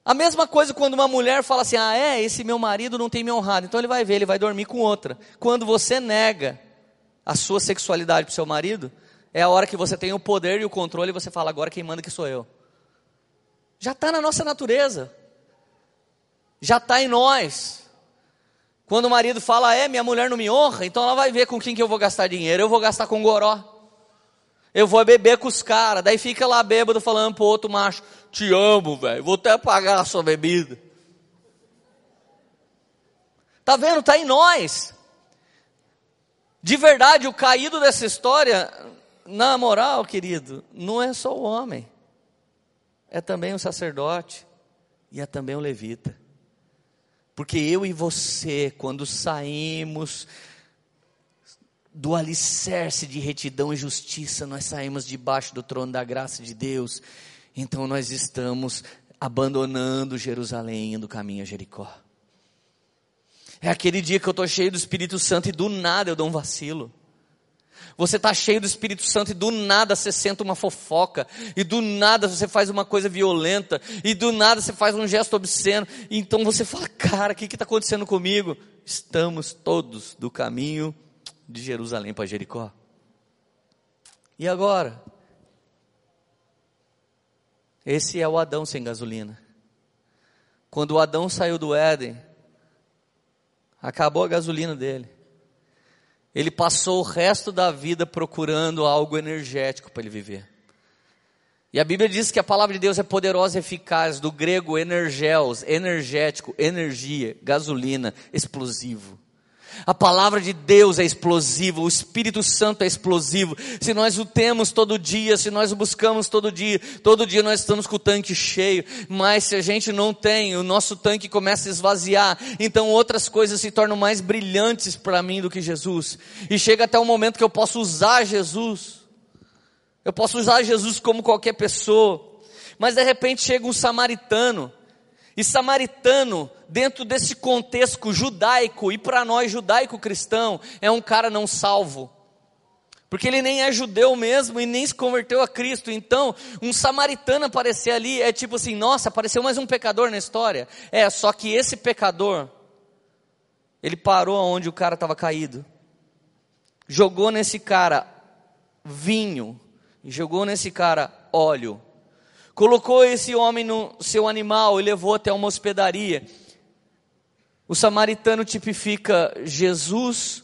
A mesma coisa quando uma mulher fala assim: ah, é, esse meu marido não tem me honrado, então ele vai ver, ele vai dormir com outra. Quando você nega a sua sexualidade para o seu marido, é a hora que você tem o poder e o controle e você fala: agora quem manda que sou eu. Já está na nossa natureza. Já está em nós. Quando o marido fala, é, minha mulher não me honra, então ela vai ver com quem que eu vou gastar dinheiro. Eu vou gastar com goró. Eu vou beber com os caras. Daí fica lá bêbado falando pro outro macho, te amo, velho, vou até pagar a sua bebida. Tá vendo? Tá em nós. De verdade, o caído dessa história, na moral, querido, não é só o homem é também um sacerdote e é também um levita. Porque eu e você, quando saímos do alicerce de retidão e justiça, nós saímos debaixo do trono da graça de Deus. Então nós estamos abandonando Jerusalém, indo caminho a Jericó. É aquele dia que eu estou cheio do Espírito Santo e do nada eu dou um vacilo. Você está cheio do Espírito Santo e do nada você senta uma fofoca, e do nada você faz uma coisa violenta, e do nada você faz um gesto obsceno. Então você fala, cara, o que está acontecendo comigo? Estamos todos do caminho de Jerusalém para Jericó. E agora? Esse é o Adão sem gasolina. Quando o Adão saiu do Éden, Acabou a gasolina dele. Ele passou o resto da vida procurando algo energético para ele viver. E a Bíblia diz que a palavra de Deus é poderosa e eficaz, do grego energéus, energético, energia, gasolina, explosivo. A palavra de Deus é explosiva, o Espírito Santo é explosivo. Se nós o temos todo dia, se nós o buscamos todo dia, todo dia nós estamos com o tanque cheio. Mas se a gente não tem, o nosso tanque começa a esvaziar. Então outras coisas se tornam mais brilhantes para mim do que Jesus. E chega até o momento que eu posso usar Jesus. Eu posso usar Jesus como qualquer pessoa. Mas de repente chega um samaritano e samaritano, dentro desse contexto judaico, e para nós judaico-cristão, é um cara não salvo. Porque ele nem é judeu mesmo e nem se converteu a Cristo. Então, um samaritano aparecer ali é tipo assim: nossa, apareceu mais um pecador na história. É, só que esse pecador, ele parou onde o cara estava caído, jogou nesse cara vinho, jogou nesse cara óleo, colocou esse homem no seu animal e levou até uma hospedaria. O samaritano tipifica Jesus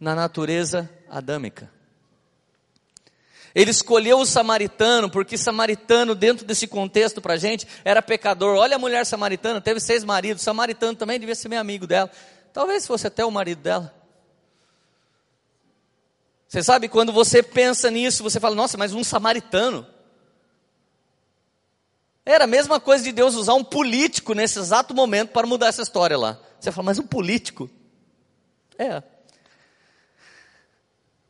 na natureza adâmica. Ele escolheu o samaritano, porque samaritano, dentro desse contexto para a gente, era pecador. Olha a mulher samaritana, teve seis maridos. O samaritano também devia ser meio amigo dela. Talvez fosse até o marido dela. Você sabe, quando você pensa nisso, você fala, nossa, mas um samaritano. Era a mesma coisa de Deus usar um político nesse exato momento para mudar essa história lá. Você fala, mas um político? É.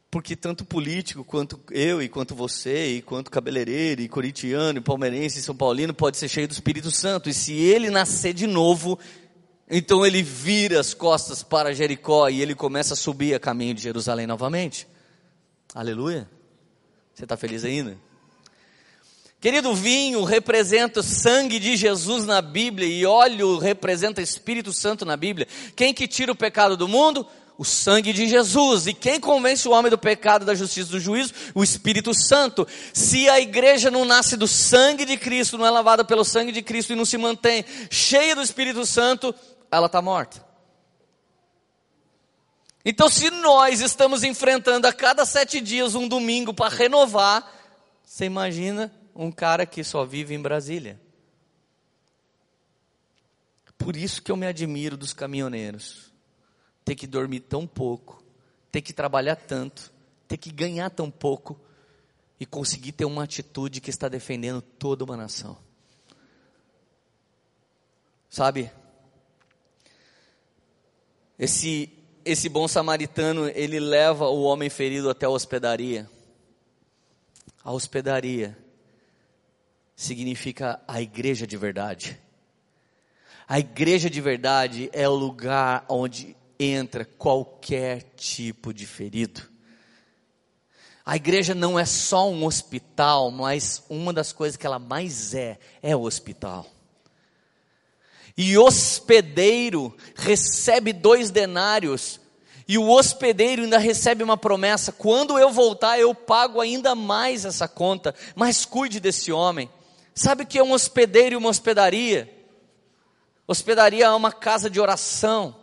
Porque tanto político quanto eu, e quanto você, e quanto cabeleireiro, e corintiano, e palmeirense, e São Paulino, pode ser cheio do Espírito Santo. E se ele nascer de novo, então ele vira as costas para Jericó e ele começa a subir a caminho de Jerusalém novamente. Aleluia. Você está feliz ainda? Querido, vinho representa o sangue de Jesus na Bíblia e óleo representa Espírito Santo na Bíblia. Quem que tira o pecado do mundo? O sangue de Jesus. E quem convence o homem do pecado, da justiça do juízo? O Espírito Santo. Se a igreja não nasce do sangue de Cristo, não é lavada pelo sangue de Cristo e não se mantém cheia do Espírito Santo, ela está morta. Então, se nós estamos enfrentando a cada sete dias um domingo para renovar, você imagina um cara que só vive em Brasília. Por isso que eu me admiro dos caminhoneiros. Ter que dormir tão pouco, ter que trabalhar tanto, ter que ganhar tão pouco e conseguir ter uma atitude que está defendendo toda uma nação. Sabe? Esse esse bom samaritano, ele leva o homem ferido até a hospedaria. A hospedaria significa a igreja de verdade. A igreja de verdade é o lugar onde entra qualquer tipo de ferido. A igreja não é só um hospital, mas uma das coisas que ela mais é, é o hospital. E hospedeiro recebe dois denários, e o hospedeiro ainda recebe uma promessa: quando eu voltar, eu pago ainda mais essa conta, mas cuide desse homem. Sabe o que é um hospedeiro e uma hospedaria? Hospedaria é uma casa de oração.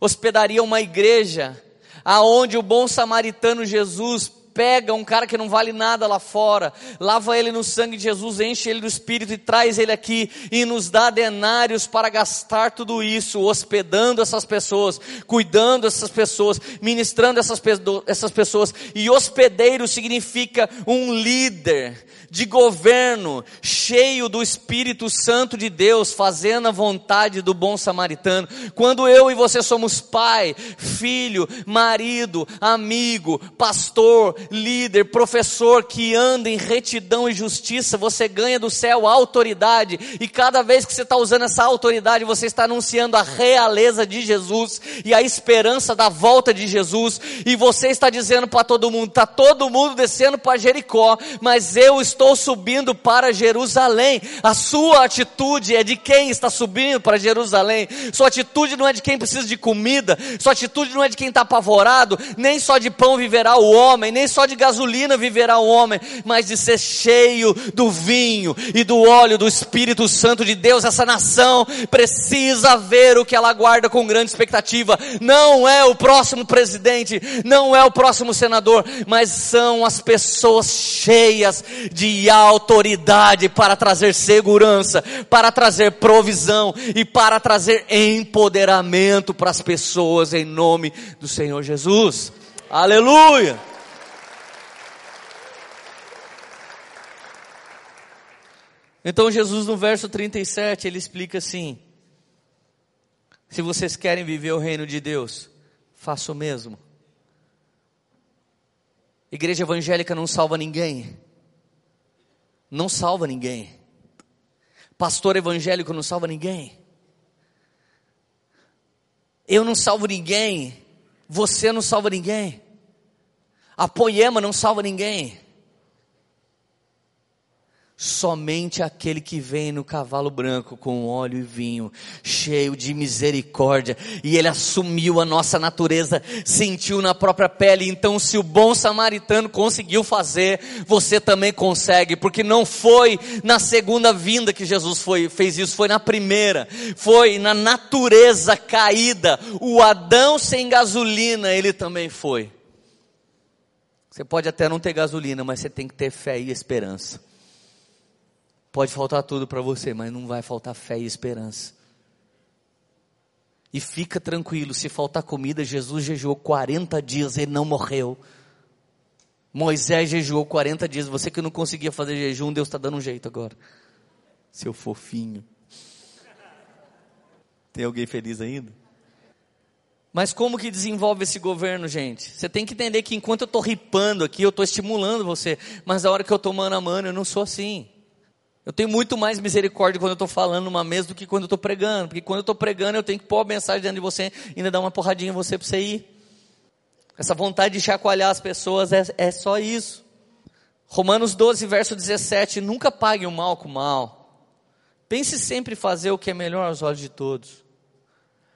Hospedaria é uma igreja aonde o bom samaritano Jesus pega um cara que não vale nada lá fora, lava ele no sangue de Jesus, enche ele do Espírito e traz ele aqui e nos dá denários para gastar tudo isso, hospedando essas pessoas, cuidando dessas pessoas, ministrando essas, essas pessoas. E hospedeiro significa um líder de governo, cheio do Espírito Santo de Deus, fazendo a vontade do bom samaritano. Quando eu e você somos pai, filho, marido, amigo, pastor, líder, professor que anda em retidão e justiça, você ganha do céu autoridade, e cada vez que você está usando essa autoridade, você está anunciando a realeza de Jesus e a esperança da volta de Jesus, e você está dizendo para todo mundo: está todo mundo descendo para Jericó, mas eu estou estou subindo para Jerusalém. A sua atitude é de quem está subindo para Jerusalém. Sua atitude não é de quem precisa de comida, sua atitude não é de quem está apavorado, nem só de pão viverá o homem, nem só de gasolina viverá o homem, mas de ser cheio do vinho e do óleo do Espírito Santo de Deus. Essa nação precisa ver o que ela guarda com grande expectativa. Não é o próximo presidente, não é o próximo senador, mas são as pessoas cheias de autoridade para trazer segurança, para trazer provisão e para trazer empoderamento para as pessoas em nome do Senhor Jesus. Aleluia! Então Jesus no verso 37, ele explica assim: Se vocês querem viver o reino de Deus, faça o mesmo. Igreja evangélica não salva ninguém. Não salva ninguém. Pastor evangélico não salva ninguém. Eu não salvo ninguém. Você não salva ninguém. A poema não salva ninguém. Somente aquele que vem no cavalo branco com óleo e vinho, cheio de misericórdia, e ele assumiu a nossa natureza, sentiu na própria pele. Então, se o bom samaritano conseguiu fazer, você também consegue, porque não foi na segunda vinda que Jesus foi, fez isso, foi na primeira, foi na natureza caída. O Adão sem gasolina, ele também foi. Você pode até não ter gasolina, mas você tem que ter fé e esperança. Pode faltar tudo para você, mas não vai faltar fé e esperança. E fica tranquilo, se faltar comida, Jesus jejuou 40 dias, ele não morreu. Moisés jejuou 40 dias, você que não conseguia fazer jejum, Deus está dando um jeito agora. Seu fofinho. Tem alguém feliz ainda? Mas como que desenvolve esse governo, gente? Você tem que entender que enquanto eu estou ripando aqui, eu estou estimulando você, mas a hora que eu estou mano a mano, eu não sou assim. Eu tenho muito mais misericórdia quando eu estou falando numa mesa do que quando eu estou pregando. Porque quando eu estou pregando, eu tenho que pôr a mensagem dentro de você e ainda dar uma porradinha em você para você ir. Essa vontade de chacoalhar as pessoas é, é só isso. Romanos 12, verso 17: Nunca pague o mal com o mal. Pense sempre em fazer o que é melhor aos olhos de todos.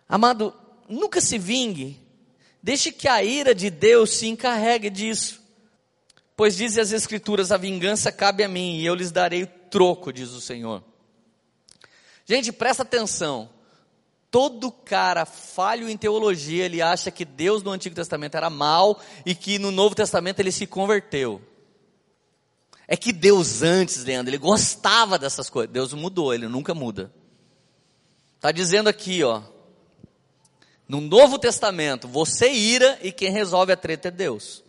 Amado, nunca se vingue. Deixe que a ira de Deus se encarregue disso. Pois dizem as Escrituras: a vingança cabe a mim, e eu lhes darei troco, diz o Senhor. Gente, presta atenção. Todo cara falho em teologia, ele acha que Deus no Antigo Testamento era mal e que no Novo Testamento ele se converteu. É que Deus antes, Leandro, ele gostava dessas coisas. Deus mudou, ele nunca muda. Está dizendo aqui, ó. No Novo Testamento, você ira e quem resolve a treta é Deus.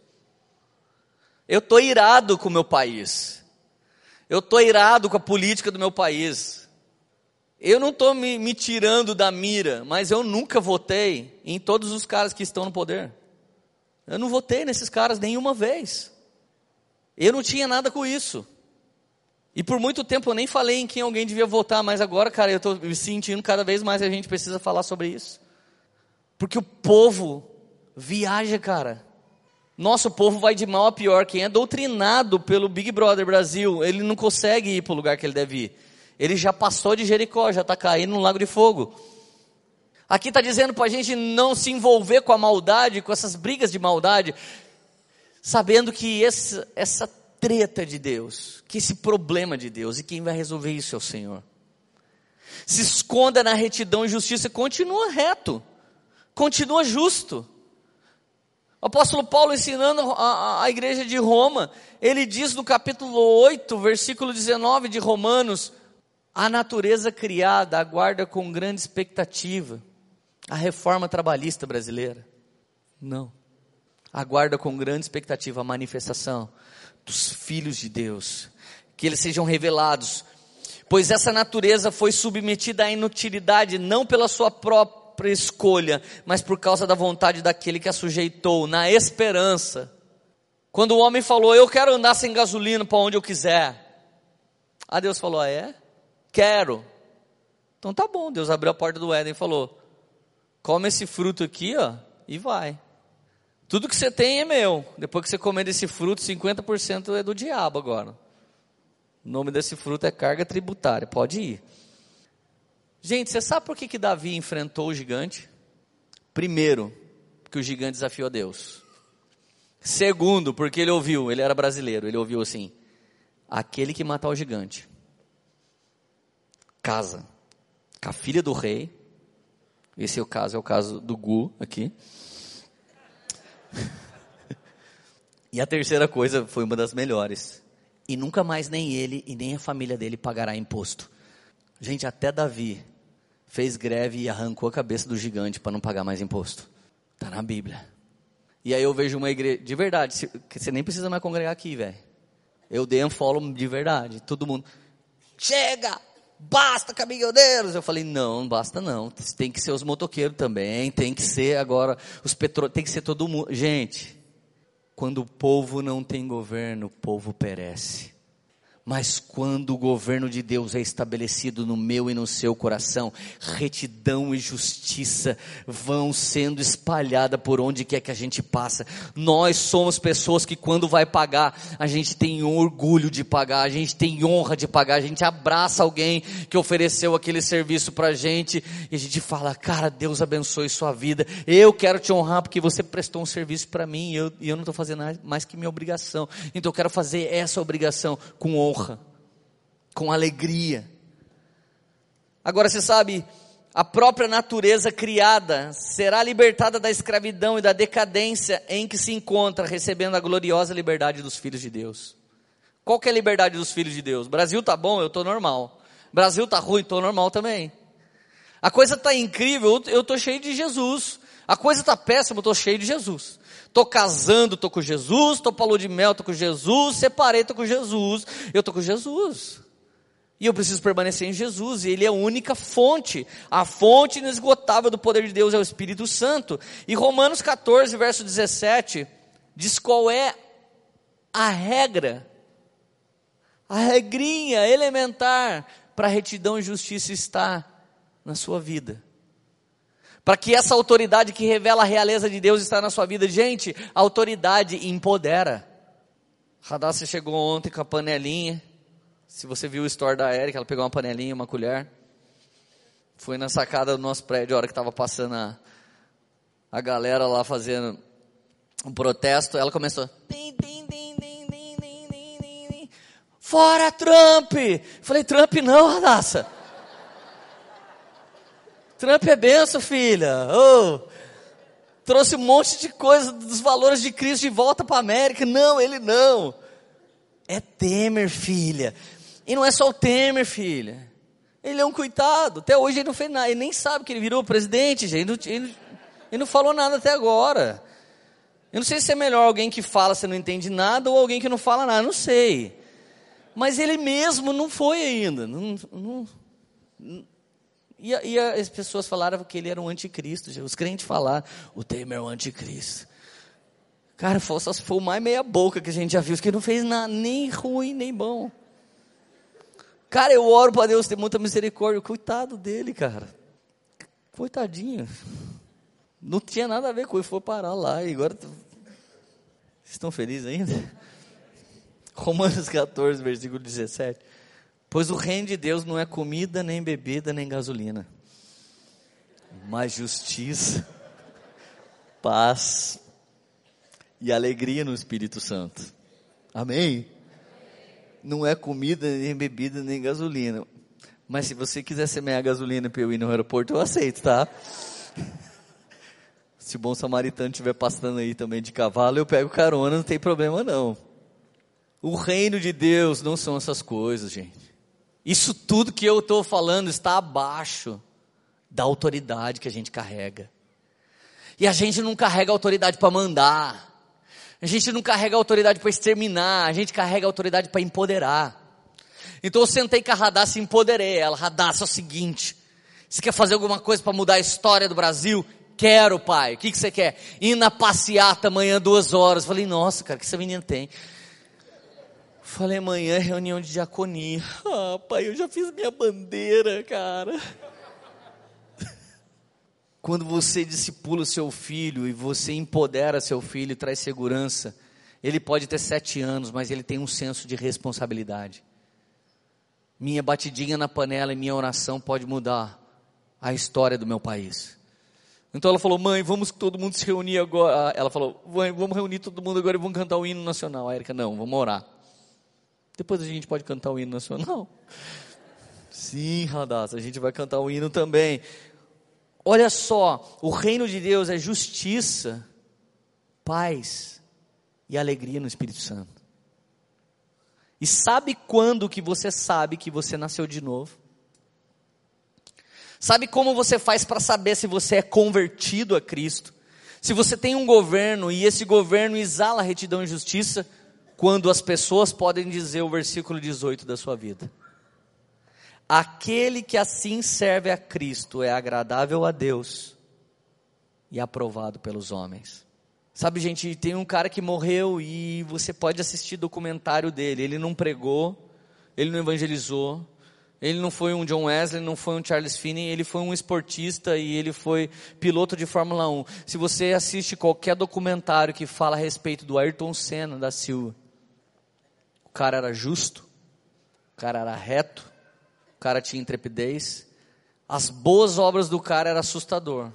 Eu estou irado com o meu país. Eu estou irado com a política do meu país. Eu não estou me, me, tirando da mira, mas eu nunca votei em todos os caras que estão no poder. Eu não votei nesses caras nenhuma vez. Eu não tinha nada com isso. E por muito tempo eu nem falei em quem alguém devia votar, mas agora, cara, eu estou me sentindo cada vez mais a gente precisa falar sobre isso. Porque o povo viaja, cara. Nosso povo vai de mal a pior. Quem é doutrinado pelo Big Brother Brasil, ele não consegue ir para o lugar que ele deve ir. Ele já passou de Jericó, já está caindo no lago de fogo. Aqui está dizendo para a gente não se envolver com a maldade, com essas brigas de maldade, sabendo que esse, essa treta de Deus, que esse problema de Deus, e quem vai resolver isso é o Senhor. Se esconda na retidão e justiça, continua reto, continua justo. Apóstolo Paulo ensinando a, a, a, igreja de Roma, ele diz no capítulo 8, versículo 19 de Romanos: a natureza criada aguarda com grande expectativa a reforma trabalhista brasileira. Não. Aguarda com grande expectativa a manifestação dos filhos de Deus, que eles sejam revelados, pois essa natureza foi submetida à inutilidade não pela sua própria própria escolha, mas por causa da vontade daquele que a sujeitou, na esperança. Quando o homem falou, eu quero andar sem gasolina para onde eu quiser. A Deus falou, ah, é? Quero. Então tá bom, Deus abriu a porta do Éden e falou, come esse fruto aqui, ó, e vai. Tudo que você tem é meu. Depois que você comer desse fruto, 50% é do diabo agora. O nome desse fruto é carga tributária, pode ir. Gente, você sabe por que, que Davi enfrentou o gigante? Primeiro, que o gigante desafiou a Deus. Segundo, porque ele ouviu, ele era brasileiro, ele ouviu assim: aquele que matar o gigante casa com a filha do rei. Esse é o caso, é o caso do Gu aqui. (laughs) e a terceira coisa foi uma das melhores. E nunca mais nem ele e nem a família dele pagará imposto. Gente, até Davi fez greve e arrancou a cabeça do gigante para não pagar mais imposto. Está na Bíblia. E aí eu vejo uma igreja, de verdade, você nem precisa mais congregar aqui, velho. Eu dei um follow de verdade. Todo mundo, chega, basta caminhoneiros. Eu falei, não, não basta não. Tem que ser os motoqueiros também, tem que ser agora os petro, tem que ser todo mundo. Gente, quando o povo não tem governo, o povo perece. Mas quando o governo de Deus é estabelecido no meu e no seu coração, retidão e justiça vão sendo espalhadas por onde quer que a gente passa. Nós somos pessoas que quando vai pagar, a gente tem orgulho de pagar, a gente tem honra de pagar, a gente abraça alguém que ofereceu aquele serviço para a gente e a gente fala, cara, Deus abençoe sua vida. Eu quero te honrar porque você prestou um serviço para mim e eu, e eu não estou fazendo mais que minha obrigação. Então eu quero fazer essa obrigação com honra honra, com alegria. Agora você sabe, a própria natureza criada será libertada da escravidão e da decadência em que se encontra, recebendo a gloriosa liberdade dos filhos de Deus. Qual que é a liberdade dos filhos de Deus? Brasil tá bom, eu tô normal. Brasil tá ruim, tô normal também. A coisa tá incrível, eu tô cheio de Jesus. A coisa tá péssima, eu tô cheio de Jesus. Tô casando, tô com Jesus, tô para lua de mel, tô com Jesus, separei, tô com Jesus, eu tô com Jesus. E eu preciso permanecer em Jesus, e Ele é a única fonte, a fonte inesgotável do poder de Deus é o Espírito Santo. E Romanos 14, verso 17, diz qual é a regra, a regrinha elementar para retidão e justiça estar na sua vida para que essa autoridade que revela a realeza de Deus está na sua vida. Gente, a autoridade empodera. Radassa chegou ontem com a panelinha. Se você viu o story da Erika, ela pegou uma panelinha, uma colher. Foi na sacada do nosso prédio, a hora que estava passando a, a galera lá fazendo um protesto. Ela começou. Fora Trump! Falei, Trump não, Radassa. Trump é benção, filha. Oh, trouxe um monte de coisa dos valores de Cristo de volta para a América. Não, ele não. É Temer, filha. E não é só o Temer, filha. Ele é um coitado. Até hoje ele não fez nada. Ele nem sabe que ele virou presidente, gente. Ele não, ele, ele não falou nada até agora. Eu não sei se é melhor alguém que fala, você não entende nada, ou alguém que não fala nada. Não sei. Mas ele mesmo não foi ainda. Não, não, e, e, as pessoas falaram que ele era um anticristo. Os crentes falaram, o Temer é um anticristo. Cara, só foi mais meia boca que a gente já viu, que não fez nada, nem ruim, nem bom. Cara, eu oro para Deus ter muita misericórdia. Coitado dele, cara. Coitadinho. Não tinha nada a ver com ele, foi parar lá e agora. Estão felizes ainda? (laughs) Romanos 14, versículo 17. Pois o reino de Deus não é comida, nem bebida, nem gasolina, mas justiça, (laughs) paz e alegria no Espírito Santo. Amém? Não é comida, nem bebida, nem gasolina. Mas se você quiser semear gasolina para eu ir no aeroporto, eu aceito, tá? (laughs) Se o bom samaritano estiver passando aí também de cavalo, eu pego carona, não tem problema não. O reino de Deus não são essas coisas, gente. Isso tudo que eu estou falando está abaixo da autoridade que a gente carrega. E a gente não carrega autoridade para mandar. A gente não carrega autoridade para exterminar. A gente carrega autoridade para empoderar. Então eu sentei com a Radassa e empoderei ela. Radassa é o seguinte: você quer fazer alguma coisa para mudar a história do Brasil? Quero, pai. O que, que você quer? Ir na passeata amanhã duas horas. falei, nossa, cara, o que essa menina tem? Falei, amanhã é reunião de diaconia. (laughs) Ah, pai, eu já fiz minha bandeira, cara. (laughs) Quando você discipula seu filho e você empodera seu filho, traz segurança, ele pode ter sete anos, mas ele tem um senso de responsabilidade. Minha batidinha na panela e minha oração pode mudar a história do meu país. Então ela falou, mãe, vamos todo mundo se reunir agora. Ela falou, mãe, vamos reunir todo mundo agora e vamos cantar o hino nacional. A Erika, não, vamos orar. Depois a gente pode cantar o hino nacional. Sim, Radassa, a gente vai cantar o hino também. Olha só, o reino de Deus é justiça, paz e alegria no Espírito Santo. E sabe quando que você sabe que você nasceu de novo? Sabe como você faz para saber se você é convertido a Cristo? Se você tem um governo e esse governo exala retidão e justiça, quando as pessoas podem dizer o versículo 18 da sua vida. Aquele que assim serve a Cristo é agradável a Deus e aprovado pelos homens. Sabe, gente, tem um cara que morreu e você pode assistir documentário dele. Ele não pregou, ele não evangelizou, ele não foi um John Wesley, não foi um Charles Finney, ele foi um esportista e ele foi piloto de Fórmula 1. Se você assiste qualquer documentário que fala a respeito do Ayrton Senna da Silva, o cara era justo, o cara era reto, o cara tinha intrepidez. As boas obras do cara era assustador.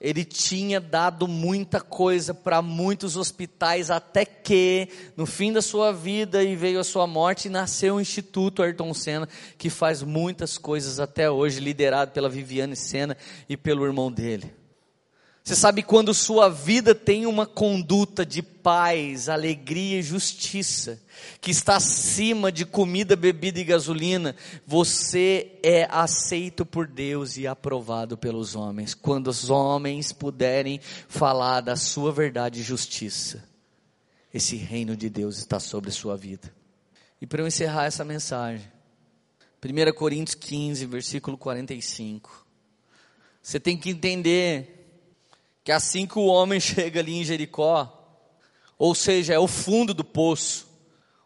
Ele tinha dado muita coisa para muitos hospitais, até que, no fim da sua vida e veio a sua morte, nasceu o Instituto Ayrton Senna, que faz muitas coisas até hoje, liderado pela Viviane Senna e pelo irmão dele. Você sabe quando sua vida tem uma conduta de paz, alegria e justiça, que está acima de comida, bebida e gasolina, você é aceito por Deus e aprovado pelos homens. Quando os homens puderem falar da sua verdade e justiça, esse reino de Deus está sobre sua vida. E para eu encerrar essa mensagem, 1 Coríntios 15, versículo 45. Você tem que entender que assim que o homem chega ali em Jericó, ou seja, é o fundo do poço,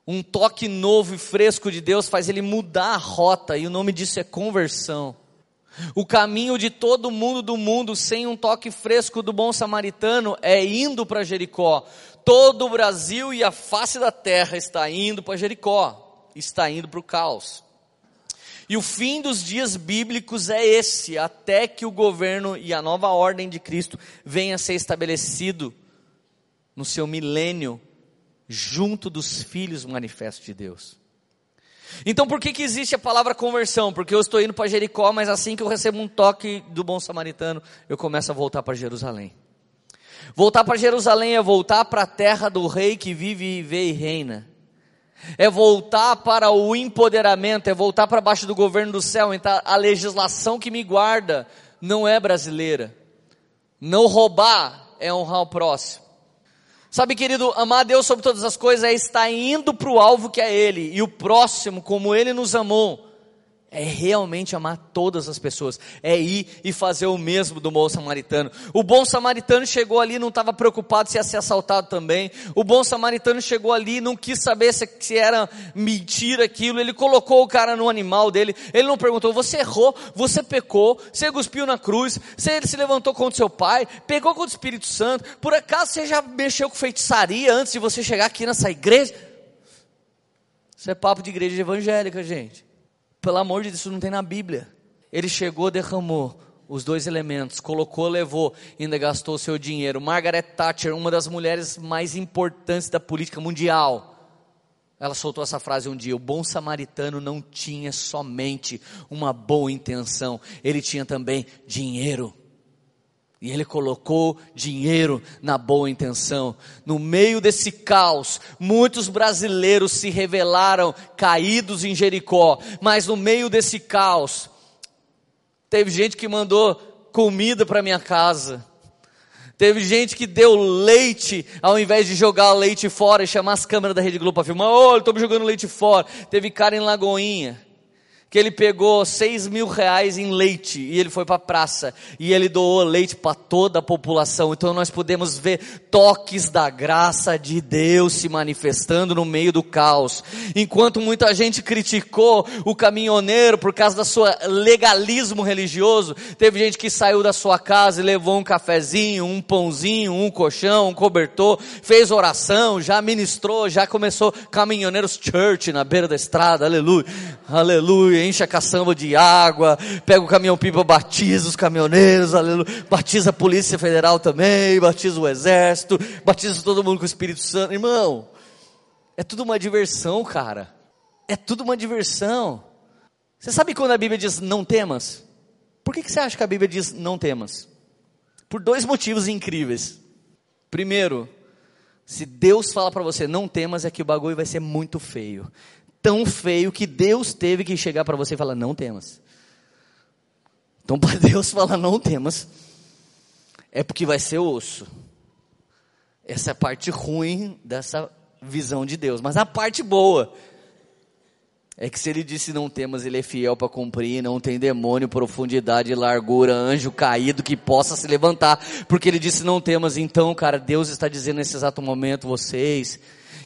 um toque novo e fresco de Deus faz ele mudar a rota, e o nome disso é conversão. O caminho de todo mundo do mundo, sem um toque fresco do bom samaritano, é indo para Jericó. Todo o Brasil e a face da terra está indo para Jericó, está indo para o caos. E o fim dos dias bíblicos é esse, até que o governo e a nova ordem de Cristo venha a ser estabelecido no seu milênio, junto dos filhos manifestos de Deus. Então por que, que existe a palavra conversão? Porque eu estou indo para Jericó, mas assim que eu recebo um toque do bom samaritano, eu começo a voltar para Jerusalém. Voltar para Jerusalém é voltar para a terra do rei que vive, vê e reina é voltar para o empoderamento, é voltar para baixo do governo do céu. Então, a legislação que me guarda não é brasileira. Não roubar é honrar o próximo. Sabe, querido, amar a Deus sobre todas as coisas é estar indo para o alvo que é Ele, e o próximo, como Ele nos amou, é realmente amar todas as pessoas, é ir e fazer o mesmo do bom samaritano. O bom samaritano chegou ali, não estava preocupado se ia ser assaltado também. O bom samaritano chegou ali, não quis saber se, se era mentira aquilo. Ele colocou o cara no animal dele. Ele não perguntou: você errou, você pecou, você cuspiu na cruz, você se levantou contra seu pai, pegou contra o Espírito Santo. Por acaso você já mexeu com feitiçaria antes de você chegar aqui nessa igreja? Isso é papo de igreja evangélica, gente. Pelo amor de Deus, isso não tem na Bíblia. Ele chegou, derramou os dois elementos, colocou, levou, ainda gastou seu dinheiro. Margaret Thatcher, uma das mulheres mais importantes da política mundial, ela soltou essa frase um dia: o bom samaritano não tinha somente uma boa intenção, ele tinha também dinheiro. E ele colocou dinheiro na boa intenção. No meio desse caos, muitos brasileiros se revelaram caídos em Jericó. Mas no meio desse caos, teve gente que mandou comida para minha casa. Teve gente que deu leite, ao invés de jogar leite fora e chamar as câmeras da Rede Globo para filmar. Oh, estou jogando leite fora. Teve cara em Lagoinha que ele pegou seis mil reais em leite e ele foi para a praça e ele doou leite para toda a população. Então nós podemos ver toques da graça de Deus se manifestando no meio do caos. Enquanto muita gente criticou o caminhoneiro por causa da sua legalismo religioso, teve gente que saiu da sua casa e levou um cafezinho, um pãozinho, um colchão, um cobertor, fez oração, já ministrou, já começou caminhoneiros church na beira da estrada. Aleluia. Aleluia aleluia, enche a caçamba de água, pega o caminhão-pipa, batiza os caminhoneiros, aleluia, batiza a Polícia Federal também, batiza o Exército, batiza todo mundo com o Espírito Santo. Irmão, é tudo uma diversão, cara. É tudo uma diversão. Você sabe quando a Bíblia diz não temas? Por que, que você acha que a Bíblia diz não temas? Por dois motivos incríveis. Primeiro, se Deus fala para você não temas, é que o bagulho vai ser muito feio. Tão feio que Deus teve que chegar para você e falar: não temas. Então, (laughs) para Deus falar não temas, é porque vai ser osso. Essa é a parte ruim dessa visão de Deus. Mas a parte boa é que se ele disse não temas, ele é fiel para cumprir, não tem demônio, profundidade, largura, anjo caído que possa se levantar, porque ele disse não temas, então, cara, Deus está dizendo nesse exato momento, vocês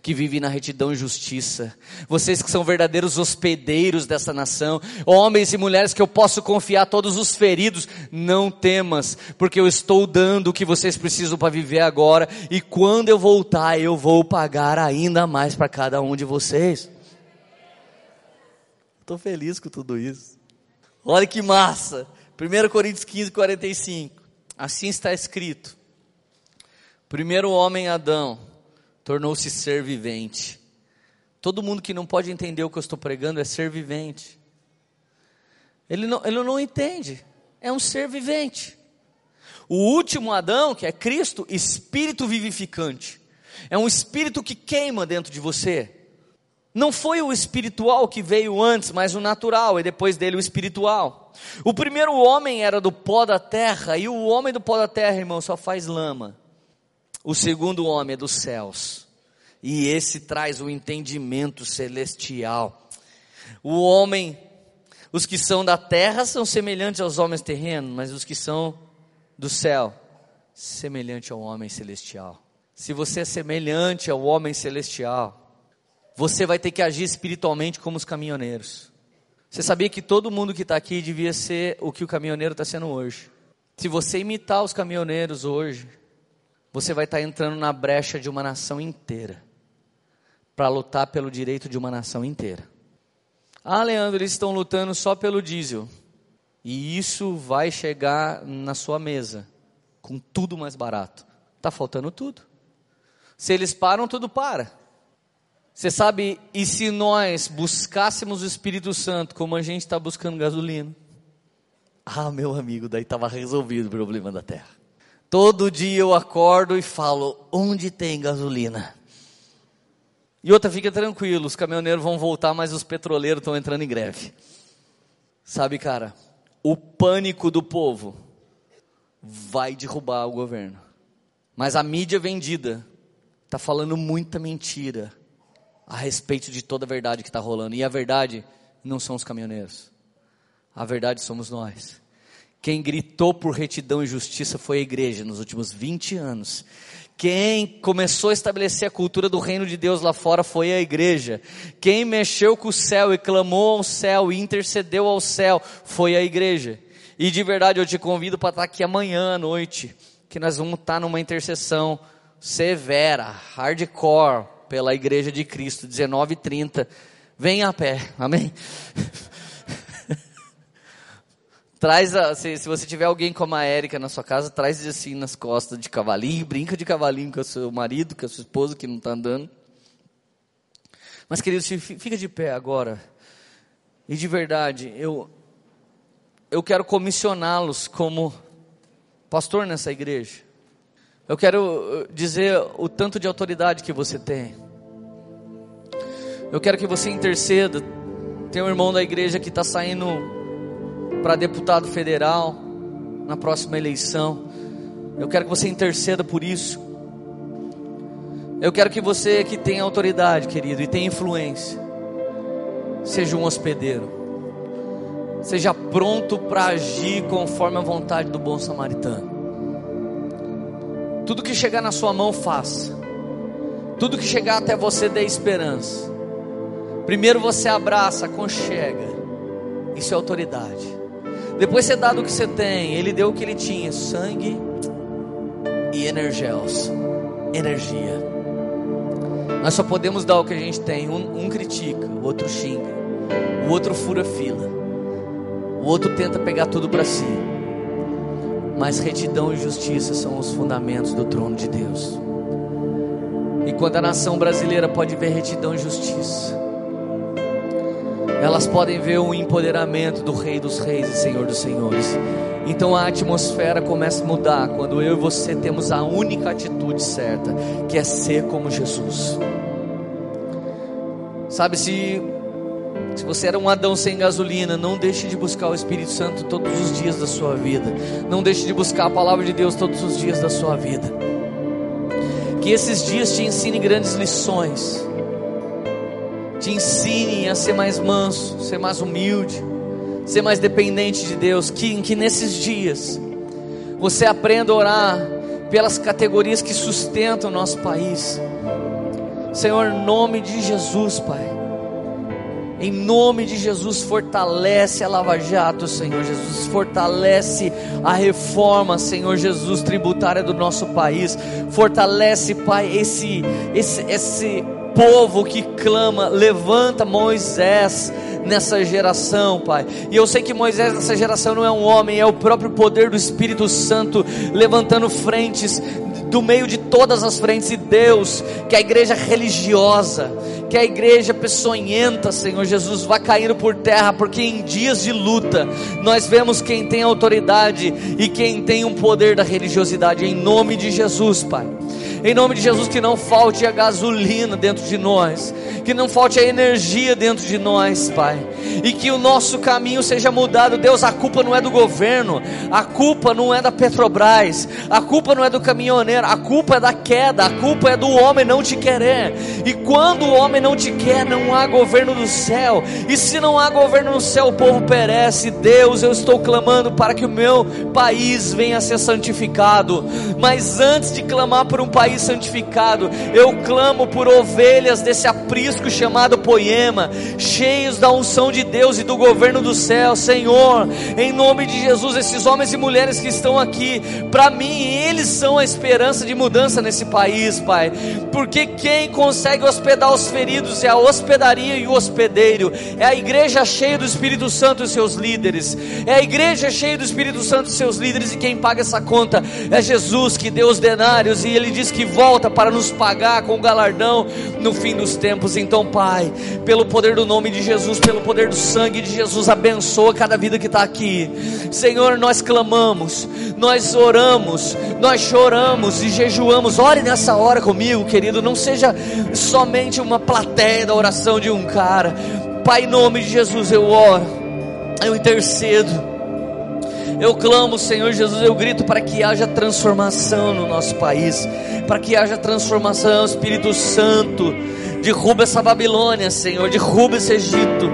que vivem na retidão e justiça, vocês que são verdadeiros hospedeiros dessa nação, homens e mulheres que eu posso confiar todos os feridos, não temas, porque eu estou dando o que vocês precisam para viver agora, e quando eu voltar, eu vou pagar ainda mais para cada um de vocês. Estou feliz com tudo isso. Olha que massa. 1 Coríntios 15, 45. Assim está escrito. Primeiro homem, Adão, tornou-se ser vivente. Todo mundo que não pode entender o que eu estou pregando é ser vivente. Ele não, ele não entende. É um ser vivente. O último Adão, que é Cristo, espírito vivificante. É um espírito que queima dentro de você. Não foi o espiritual que veio antes, mas o natural, e depois dele o espiritual. O primeiro homem era do pó da terra, e o homem do pó da terra, irmão, só faz lama. O segundo homem é dos céus, e esse traz o entendimento celestial. O homem, os que são da terra são semelhantes aos homens terrenos, mas os que são do céu, semelhante ao homem celestial. Se você é semelhante ao homem celestial, você vai ter que agir espiritualmente como os caminhoneiros. Você sabia que todo mundo que está aqui devia ser o que o caminhoneiro está sendo hoje? Se você imitar os caminhoneiros hoje, você vai estar tá entrando na brecha de uma nação inteira para lutar pelo direito de uma nação inteira. Ah, Leandro, eles estão lutando só pelo diesel. E isso vai chegar na sua mesa com tudo mais barato. Está faltando tudo. Se eles param, tudo para. Você sabe, e se nós buscássemos o Espírito Santo como a gente está buscando gasolina? Ah, meu amigo, daí estava resolvido o problema da terra. Todo dia eu acordo e falo: onde tem gasolina? E outra, fica tranquilo, os caminhoneiros vão voltar, mas os petroleiros estão entrando em greve. Sabe, cara, o pânico do povo vai derrubar o governo. Mas a mídia vendida está falando muita mentira a respeito de toda a verdade que está rolando. E a verdade não são os caminhoneiros. A verdade somos nós. Quem gritou por retidão e justiça foi a igreja nos últimos 20 anos. Quem começou a estabelecer a cultura do reino de Deus lá fora foi a igreja. Quem mexeu com o céu e clamou ao céu e intercedeu ao céu foi a igreja. E de verdade eu te convido para estar aqui amanhã à noite, que nós vamos estar numa intercessão severa, hardcore, pela Igreja de Cristo, 19:30. Venha a pé, amém? (laughs) traz a, se, se, você tiver alguém como a Érica na sua casa, traz assim nas costas de cavalinho, brinca de cavalinho com o seu marido, com a sua esposa que não está andando. Mas queridos, fica de pé agora. E de verdade, eu eu quero comissioná-los como pastor nessa igreja. Eu quero dizer o tanto de autoridade que você tem. Eu quero que você interceda. Tem um irmão da igreja que está saindo para deputado federal na próxima eleição. Eu quero que você interceda por isso. Eu quero que você que tem autoridade, querido, e tem influência, seja um hospedeiro. Seja pronto para agir conforme a vontade do bom samaritano. Tudo que chegar na sua mão, faça. Tudo que chegar até você, dê esperança. Primeiro você abraça, aconchega. Isso é autoridade. Depois você dá do que você tem. Ele deu o que ele tinha: sangue e energéus. Energia. Nós só podemos dar o que a gente tem. Um, um critica, o outro xinga. o outro fura fila, o outro tenta pegar tudo para si. Mas retidão e justiça são os fundamentos do trono de Deus. E quando a nação brasileira pode ver retidão e justiça, elas podem ver o empoderamento do Rei dos Reis e Senhor dos Senhores. Então a atmosfera começa a mudar quando eu e você temos a única atitude certa, que é ser como Jesus. Sabe, se, se você era um Adão sem gasolina, não deixe de buscar o Espírito Santo todos os dias da sua vida. Não deixe de buscar a palavra de Deus todos os dias da sua vida. Que esses dias te ensinem grandes lições. Te ensinem a ser mais manso, ser mais humilde ser mais dependente de Deus, que, que nesses dias você aprenda a orar pelas categorias que sustentam o nosso país. Senhor, em nome de Jesus, Pai. Em nome de Jesus, fortalece a Lava Jato, Senhor Jesus. Fortalece a reforma, Senhor Jesus, tributária do nosso país. Fortalece, Pai, esse, esse, esse povo que clama. Levanta Moisés nessa geração, Pai. E eu sei que Moisés nessa geração não é um homem, é o próprio poder do Espírito Santo levantando frentes do meio de todas as frentes e Deus, que a igreja religiosa, que a igreja peçonhenta, Senhor Jesus, vá caindo por terra, porque em dias de luta nós vemos quem tem autoridade e quem tem um poder da religiosidade, em nome de Jesus, Pai. Em nome de Jesus, que não falte a gasolina dentro de nós, que não falte a energia dentro de nós, Pai, e que o nosso caminho seja mudado. Deus, a culpa não é do governo, a culpa não é da Petrobras, a culpa não é do caminhoneiro, a culpa é da queda, a culpa é do homem não te querer. E quando o homem não te quer, não há governo do céu, e se não há governo no céu, o povo perece. Deus, eu estou clamando para que o meu país venha a ser santificado, mas antes de clamar por um país, santificado. Eu clamo por ovelhas desse aprisco chamado Poema, cheios da unção de Deus e do governo do céu. Senhor, em nome de Jesus, esses homens e mulheres que estão aqui, para mim, eles são a esperança de mudança nesse país, Pai. Porque quem consegue hospedar os feridos é a hospedaria e o hospedeiro, é a igreja cheia do Espírito Santo e seus líderes, é a igreja cheia do Espírito Santo e seus líderes, e quem paga essa conta é Jesus que deu os denários e ele diz que volta para nos pagar com galardão no fim dos tempos. Então, Pai, pelo poder do nome de Jesus, pelo poder do sangue de Jesus, abençoa cada vida que está aqui. Senhor, nós clamamos, nós oramos, nós choramos e jejuamos. Ore nessa hora comigo, querido. Não seja somente uma plateia da oração de um cara. Pai, em nome de Jesus, eu oro, eu intercedo. Eu clamo, Senhor Jesus, eu grito para que haja transformação no nosso país, para que haja transformação, Espírito Santo. Derruba essa Babilônia, Senhor, derruba esse Egito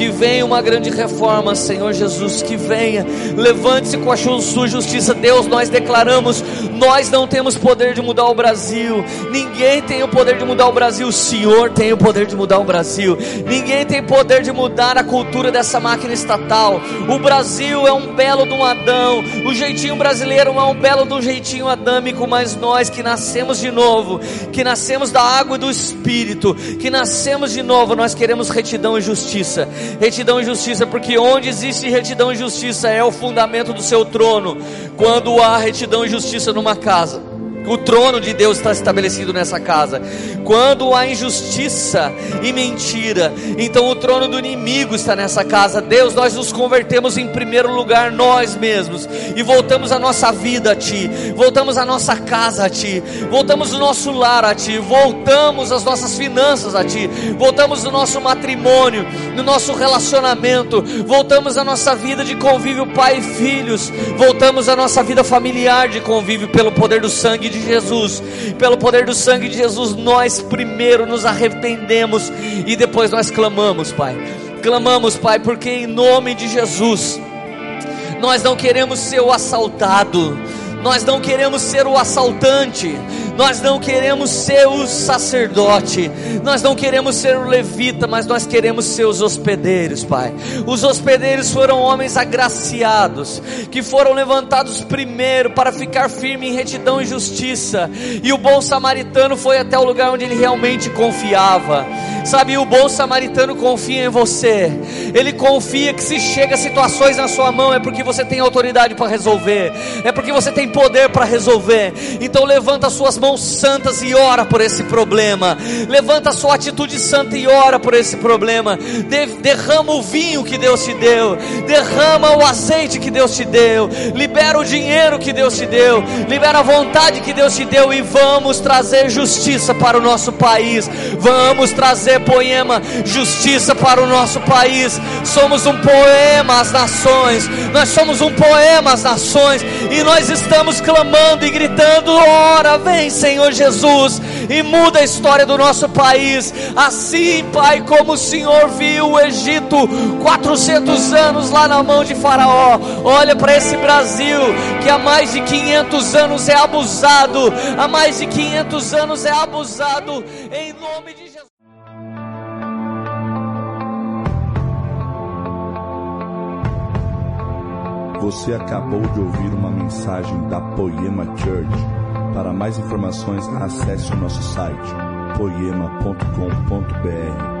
que venha uma grande reforma, Senhor Jesus, que venha, levante-se com a sua justiça, Deus, nós declaramos, nós não temos poder de mudar o Brasil, ninguém tem o poder de mudar o Brasil, o Senhor tem o poder de mudar o Brasil, ninguém tem poder de mudar a cultura dessa máquina estatal, o Brasil é um belo de um Adão, o jeitinho brasileiro é um belo de um jeitinho adâmico, mas nós que nascemos de novo, que nascemos da água e do Espírito, que nascemos de novo, nós queremos retidão e justiça, retidão e justiça, porque onde existe retidão e justiça é o fundamento do seu trono. Quando há retidão e justiça numa casa, o trono de Deus está estabelecido nessa casa. Quando há injustiça e mentira, então o trono do inimigo está nessa casa. Deus, nós nos convertemos em primeiro lugar nós mesmos. E voltamos a nossa vida a Ti, voltamos a nossa casa a Ti, voltamos o nosso lar a Ti, voltamos as nossas finanças a Ti, voltamos o nosso matrimônio, no nosso relacionamento, voltamos a nossa vida de convívio pai e filhos, voltamos a nossa vida familiar de convívio pelo poder do sangue de Jesus, pelo poder do sangue de Jesus, nós primeiro nos arrependemos e depois nós clamamos, Pai. Clamamos, Pai, porque em nome de Jesus, nós não queremos ser o assaltado, nós não queremos ser o assaltante, nós não queremos ser o sacerdote, nós não queremos ser o levita, mas nós queremos ser os hospedeiros, Pai. Os hospedeiros foram homens agraciados, que foram levantados primeiro para ficar firme em retidão e justiça, e o bom samaritano foi até o lugar onde ele realmente confiava. Sabe, o bom samaritano confia em você. Ele confia que se chega situações na sua mão é porque você tem autoridade para resolver, é porque você tem poder para resolver. Então levanta suas mãos santas e ora por esse problema. Levanta a sua atitude santa e ora por esse problema. De derrama o vinho que Deus te deu, derrama o azeite que Deus te deu, libera o dinheiro que Deus te deu, libera a vontade que Deus te deu e vamos trazer justiça para o nosso país. Vamos trazer poema justiça para o nosso país. Somos um poema às nações. Nós somos um poema às nações e nós estamos clamando e gritando: "Ora, Senhor Jesus, e muda a história do nosso país". Assim, Pai, como o Senhor viu o Egito 400 anos lá na mão de Faraó. Olha para esse Brasil que há mais de 500 anos é abusado, há mais de 500 anos é abusado em nome de Jesus. Você acabou de ouvir uma mensagem da Poema Church. Para mais informações, acesse o nosso site poema.com.br